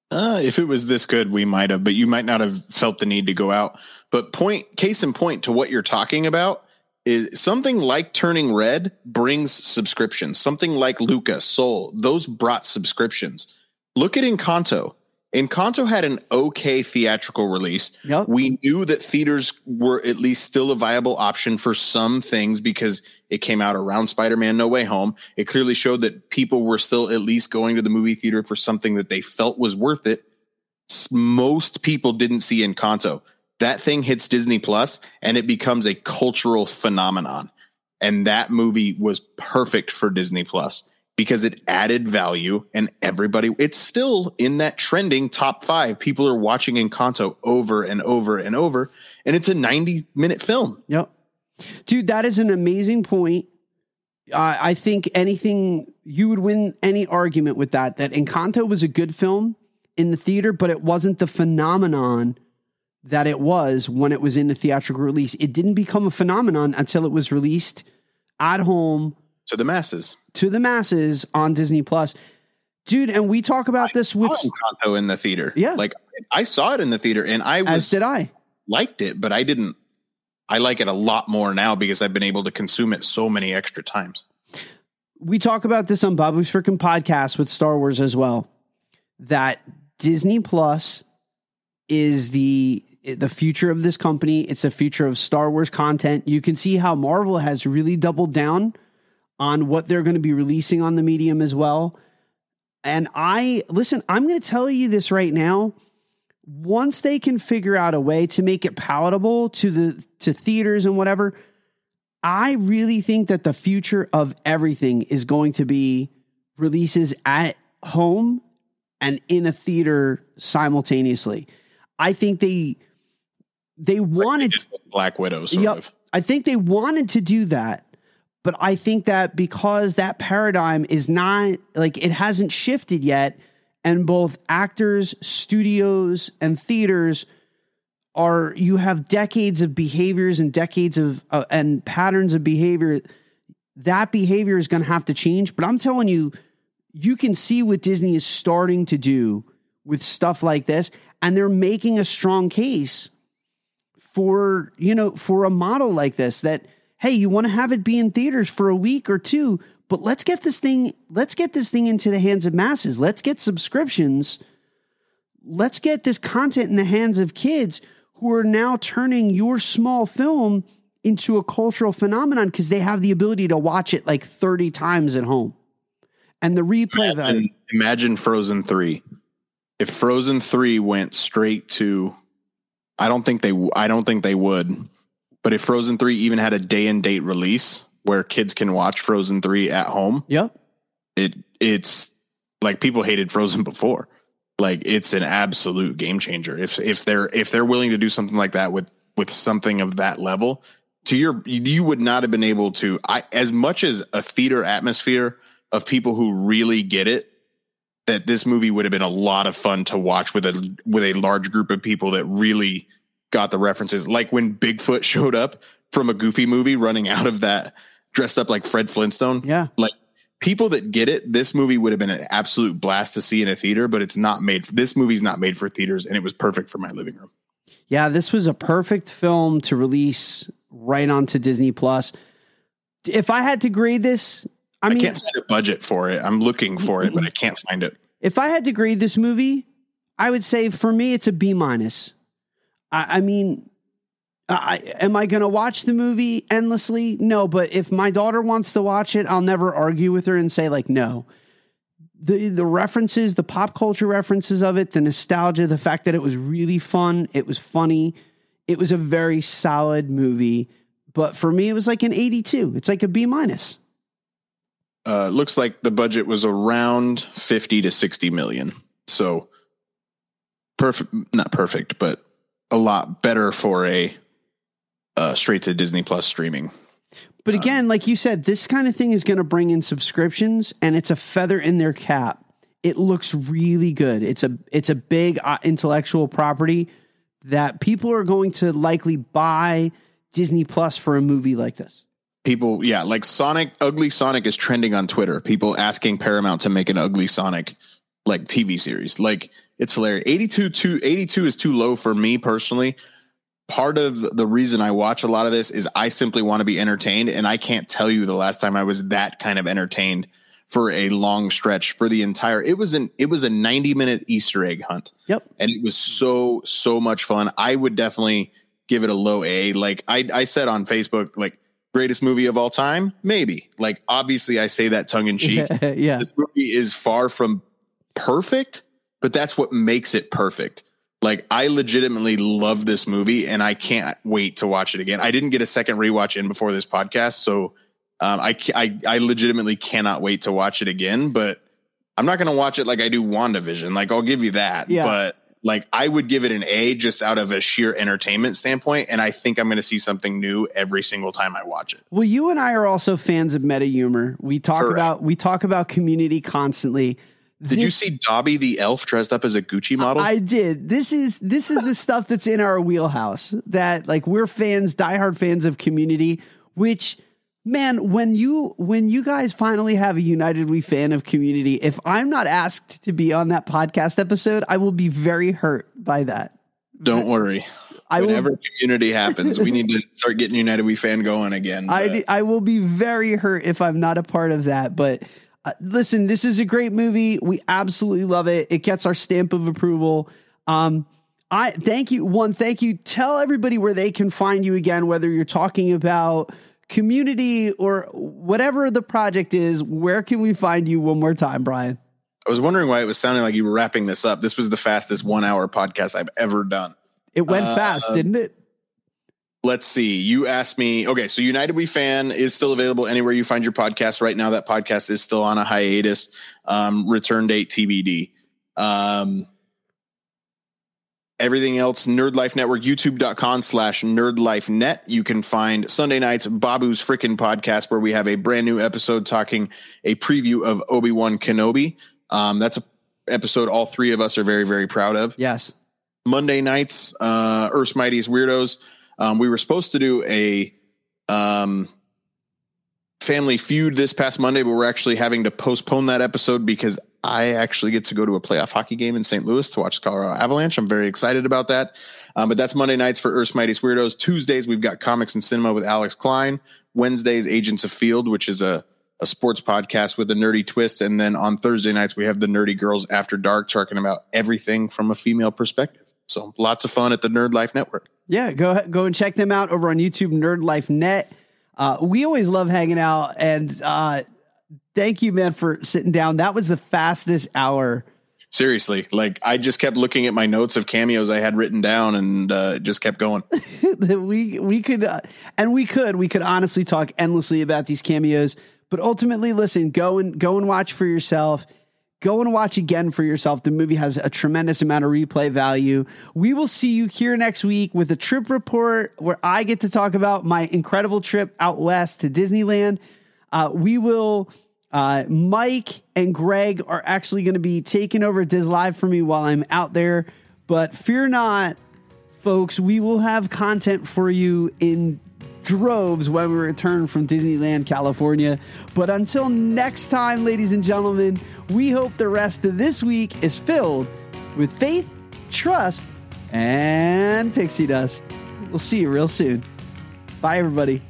G: Uh, if it was this good, we might have, but you might not have felt the need to go out. But point, case in point to what you're talking about is something like Turning Red brings subscriptions. Something like Luca, Soul, those brought subscriptions. Look at Encanto. Encanto had an okay theatrical release.
A: Yep.
G: We knew that theaters were at least still a viable option for some things because it came out around Spider Man No Way Home. It clearly showed that people were still at least going to the movie theater for something that they felt was worth it. Most people didn't see Encanto. That thing hits Disney Plus and it becomes a cultural phenomenon. And that movie was perfect for Disney Plus because it added value and everybody it's still in that trending top 5 people are watching Encanto over and over and over and it's a 90 minute film
A: Yep. Dude, that is an amazing point. Uh, I think anything, you would win any argument with that, that Encanto was a good film in the theater, but it wasn't the phenomenon that it was when it was in the theatrical release. It didn't become a phenomenon until it was released at home
G: to the masses
A: to the masses on Disney Plus. Dude, and we talk about this with,
G: Encanto in the theater
A: Yeah.
G: like I saw it in the theater and I
A: as did I.
G: liked it but I didn't I like it a lot more now because I've been able to consume it so many extra times
A: we talk about this on Bobby's freaking podcast with Star Wars as well. That Disney Plus is the the future of this company. It's the future of Star Wars content. You can see how Marvel has really doubled down on what they're going to be releasing on the medium as well. And I listen, I'm going to tell you this right now. Once they can figure out a way to make it palatable to the to theaters and whatever, I really think that the future of everything is going to be releases at home and in a theater simultaneously. I think they they wanted
G: Just Black Widow sort
A: Yep.
G: of
A: I think they wanted to do that, but I think that because that paradigm is not like it hasn't shifted yet, and both actors, studios, and theaters are you have decades of behaviors and decades of uh, and patterns of behavior. That behavior is going to have to change. But I'm telling you, you can see what Disney is starting to do with stuff like this, and they're making a strong case for you know for a model like this that hey you want to have it be in theaters for a week or two but let's get this thing let's get this thing into the hands of masses. Let's get subscriptions. Let's get this content in the hands of kids who are now turning your small film into a cultural phenomenon because they have the ability to watch it like 30 times at home. And the replay value
G: imagine, imagine Frozen 3 if Frozen 3 went straight to I don't think they I don't think they would but if Frozen 3 even had a day and date release where kids can watch Frozen 3 at home
A: yep.
G: it it's like people hated Frozen before. Like it's an absolute game changer. If if they're if they're willing to do something like that with with something of that level to your you would not have been able to I as much as a theater atmosphere of people who really get it that this movie would have been a lot of fun to watch with a with a large group of people that really got the references. Like when Bigfoot showed up from a goofy movie running out of that dressed up like Fred Flintstone.
A: Yeah.
G: Like people that get it this movie would have been an absolute blast to see in a theater but it's not made this movie's not made for theaters and it was perfect for my living room.
A: Yeah, this was a perfect film to release right onto Disney Plus. If I had to grade this, I mean I,
G: can't find a budget for it. I'm looking for it but i can't find it.
A: if I had to grade this movie, I would say for me it's a B minus. I, I mean, I, am I going to watch the movie endlessly? No, but if my daughter wants to watch it, I'll never argue with her and say like no. The the references, the pop culture references of it, the nostalgia, the fact that it was really fun, it was funny, It was a very solid movie, but for me, it was like an 82. It's like a B minus.
G: Uh, looks like the budget was around 50 to 60 million. So perfect, not perfect, but a lot better for a uh, straight to Disney Plus streaming.
A: But again, like you said, this kind of thing is going to bring in subscriptions, and it's a feather in their cap. It looks really good. It's a it's a big uh, intellectual property that people are going to likely buy Disney Plus for a movie like this.
G: People, yeah, like Sonic, Ugly Sonic is trending on Twitter. People asking Paramount to make an Ugly Sonic like TV series. Like it's hilarious. 82 to 82 is too low for me personally. Part of the reason I watch a lot of this is I simply want to be entertained and I can't tell you the last time I was that kind of entertained for a long stretch for the entire it was an it was a 90 minute Easter egg hunt.
A: Yep.
G: And it was so so much fun. I would definitely give it a low A. Like I I said on Facebook like greatest movie of all time? Maybe. Like obviously I say that tongue in cheek.
A: yeah.
G: This movie is far from perfect, but that's what makes it perfect. Like I legitimately love this movie and I can't wait to watch it again. I didn't get a second rewatch in before this podcast, so um, I, I I legitimately cannot wait to watch it again. But I'm not going to watch it like I do WandaVision. Like I'll give you that,
A: Yeah.
G: but like I would give it an A just out of a sheer entertainment standpoint, and I think I'm going to see something new every single time I watch it.
A: Well, you and I are also fans of meta humor. We talk
G: Correct.
A: about we talk about community constantly.
G: Did you see Dobby the elf dressed up as a Gucci model?
A: I did. This is this is the stuff that's in our wheelhouse. That like we're fans, diehard fans of Community. Which man, when you when you guys finally have a United We fan of Community, if I'm not asked to be on that podcast episode, I will be very hurt by that.
G: Don't worry.
A: I will-
G: Whenever community happens, we need to start getting United We fan going again.
A: I, I will be very hurt if I'm not a part of that. But uh, listen, this is a great movie. We absolutely love it. It gets our stamp of approval. Um, I thank you. One, thank you. Tell everybody where they can find you again, whether you're talking about community or whatever the project is. Where can we find you one more time, Brian?
G: I was wondering why it was sounding like you were wrapping this up. This was the fastest one hour podcast I've ever done.
A: It went
G: Uh,
A: fast, didn't it?
G: Let's see. You asked me. Okay, so United We Fan is still available anywhere you find your podcast. Right now, that podcast is still on a hiatus. Um, return date TBD. Um, everything else, Nerd Life Network, youtube.com slash Nerd Life Net. You can find Sunday nights, Babu's Frickin' Podcast, where we have a brand new episode talking a preview of Obi Wan Kenobi. Um, that's a episode all three of us are very, very proud of.
A: Yes.
G: Monday nights, uh, Earth's Mightiest Weirdos. Um, we were supposed to do a um, family feud this past Monday, but we're actually having to postpone that episode because I actually get to go to a playoff hockey game in St. Louis to watch the Colorado Avalanche. I'm very excited about that. Um, but that's Monday nights for Earth's Mightiest Weirdos. Tuesdays, we've got Comics and Cinema with Alex Klein. Wednesdays, Agents of Field, which is a, a sports podcast with a nerdy twist. And then on Thursday nights, we have the Nerdy Girls After Dark talking about everything from a female perspective. So lots of fun at the Nerd Life Network.
A: Yeah, go go and check them out over on YouTube, Nerd Life Net. Uh, we always love hanging out, and uh, thank you, man, for sitting down. That was the fastest hour.
G: Seriously, like I just kept looking at my notes of cameos I had written down and uh, just kept going.
A: we we could uh, and we could we could honestly talk endlessly about these cameos, but ultimately, listen, go and go and watch for yourself. Go and watch again for yourself. The movie has a tremendous amount of replay value. We will see you here next week with a trip report where I get to talk about my incredible trip out west to Disneyland. Uh, we will. Uh, Mike and Greg are actually going to be taking over Diz Live for me while I'm out there. But fear not, folks, we will have content for you in droves when we return from Disneyland, California. But until next time, ladies and gentlemen, we hope the rest of this week is filled with faith, trust, and pixie dust. We'll see you real soon. Bye, everybody.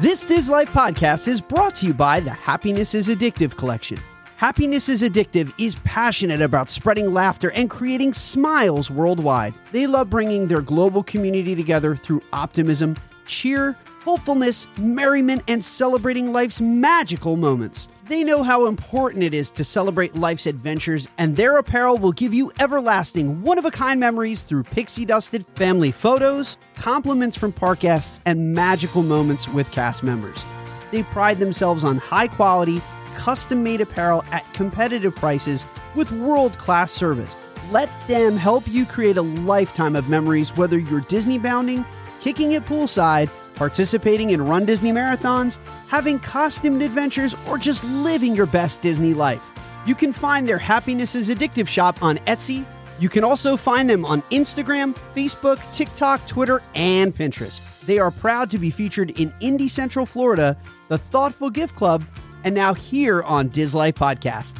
A: This Diz Life podcast is brought to you by the Happiness is Addictive collection. Happiness is Addictive is passionate about spreading laughter and creating smiles worldwide. They love bringing their global community together through optimism, cheer, hopefulness, merriment, and celebrating life's magical moments. They know how important it is to celebrate life's adventures, and their apparel will give you everlasting, one of a kind memories through pixie dusted family photos, compliments from park guests, and magical moments with cast members. They pride themselves on high quality, custom made apparel at competitive prices with world class service. Let them help you create a lifetime of memories, whether you're Disney bounding, kicking it poolside, participating in Run Disney marathons, having costumed adventures, or just living your best Disney life. You can find their Happiness is Addictive shop on Etsy. You can also find them on Instagram, Facebook, TikTok, Twitter, and Pinterest. They are proud to be featured in Indy Central Florida, the Thoughtful Gift Club, and now here on Dis Life Podcast.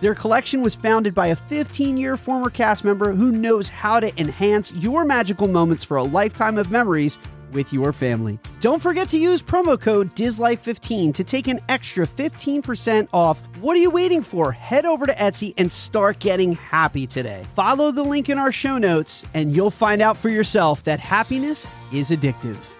A: Their collection was founded by a 15 year former cast member who knows how to enhance your magical moments for a lifetime of memories with your family. Don't forget to use promo code DISLIFE15 to take an extra 15% off. What are you waiting for? Head over to Etsy and start getting happy today. Follow the link in our show notes and you'll find out for yourself that happiness is addictive.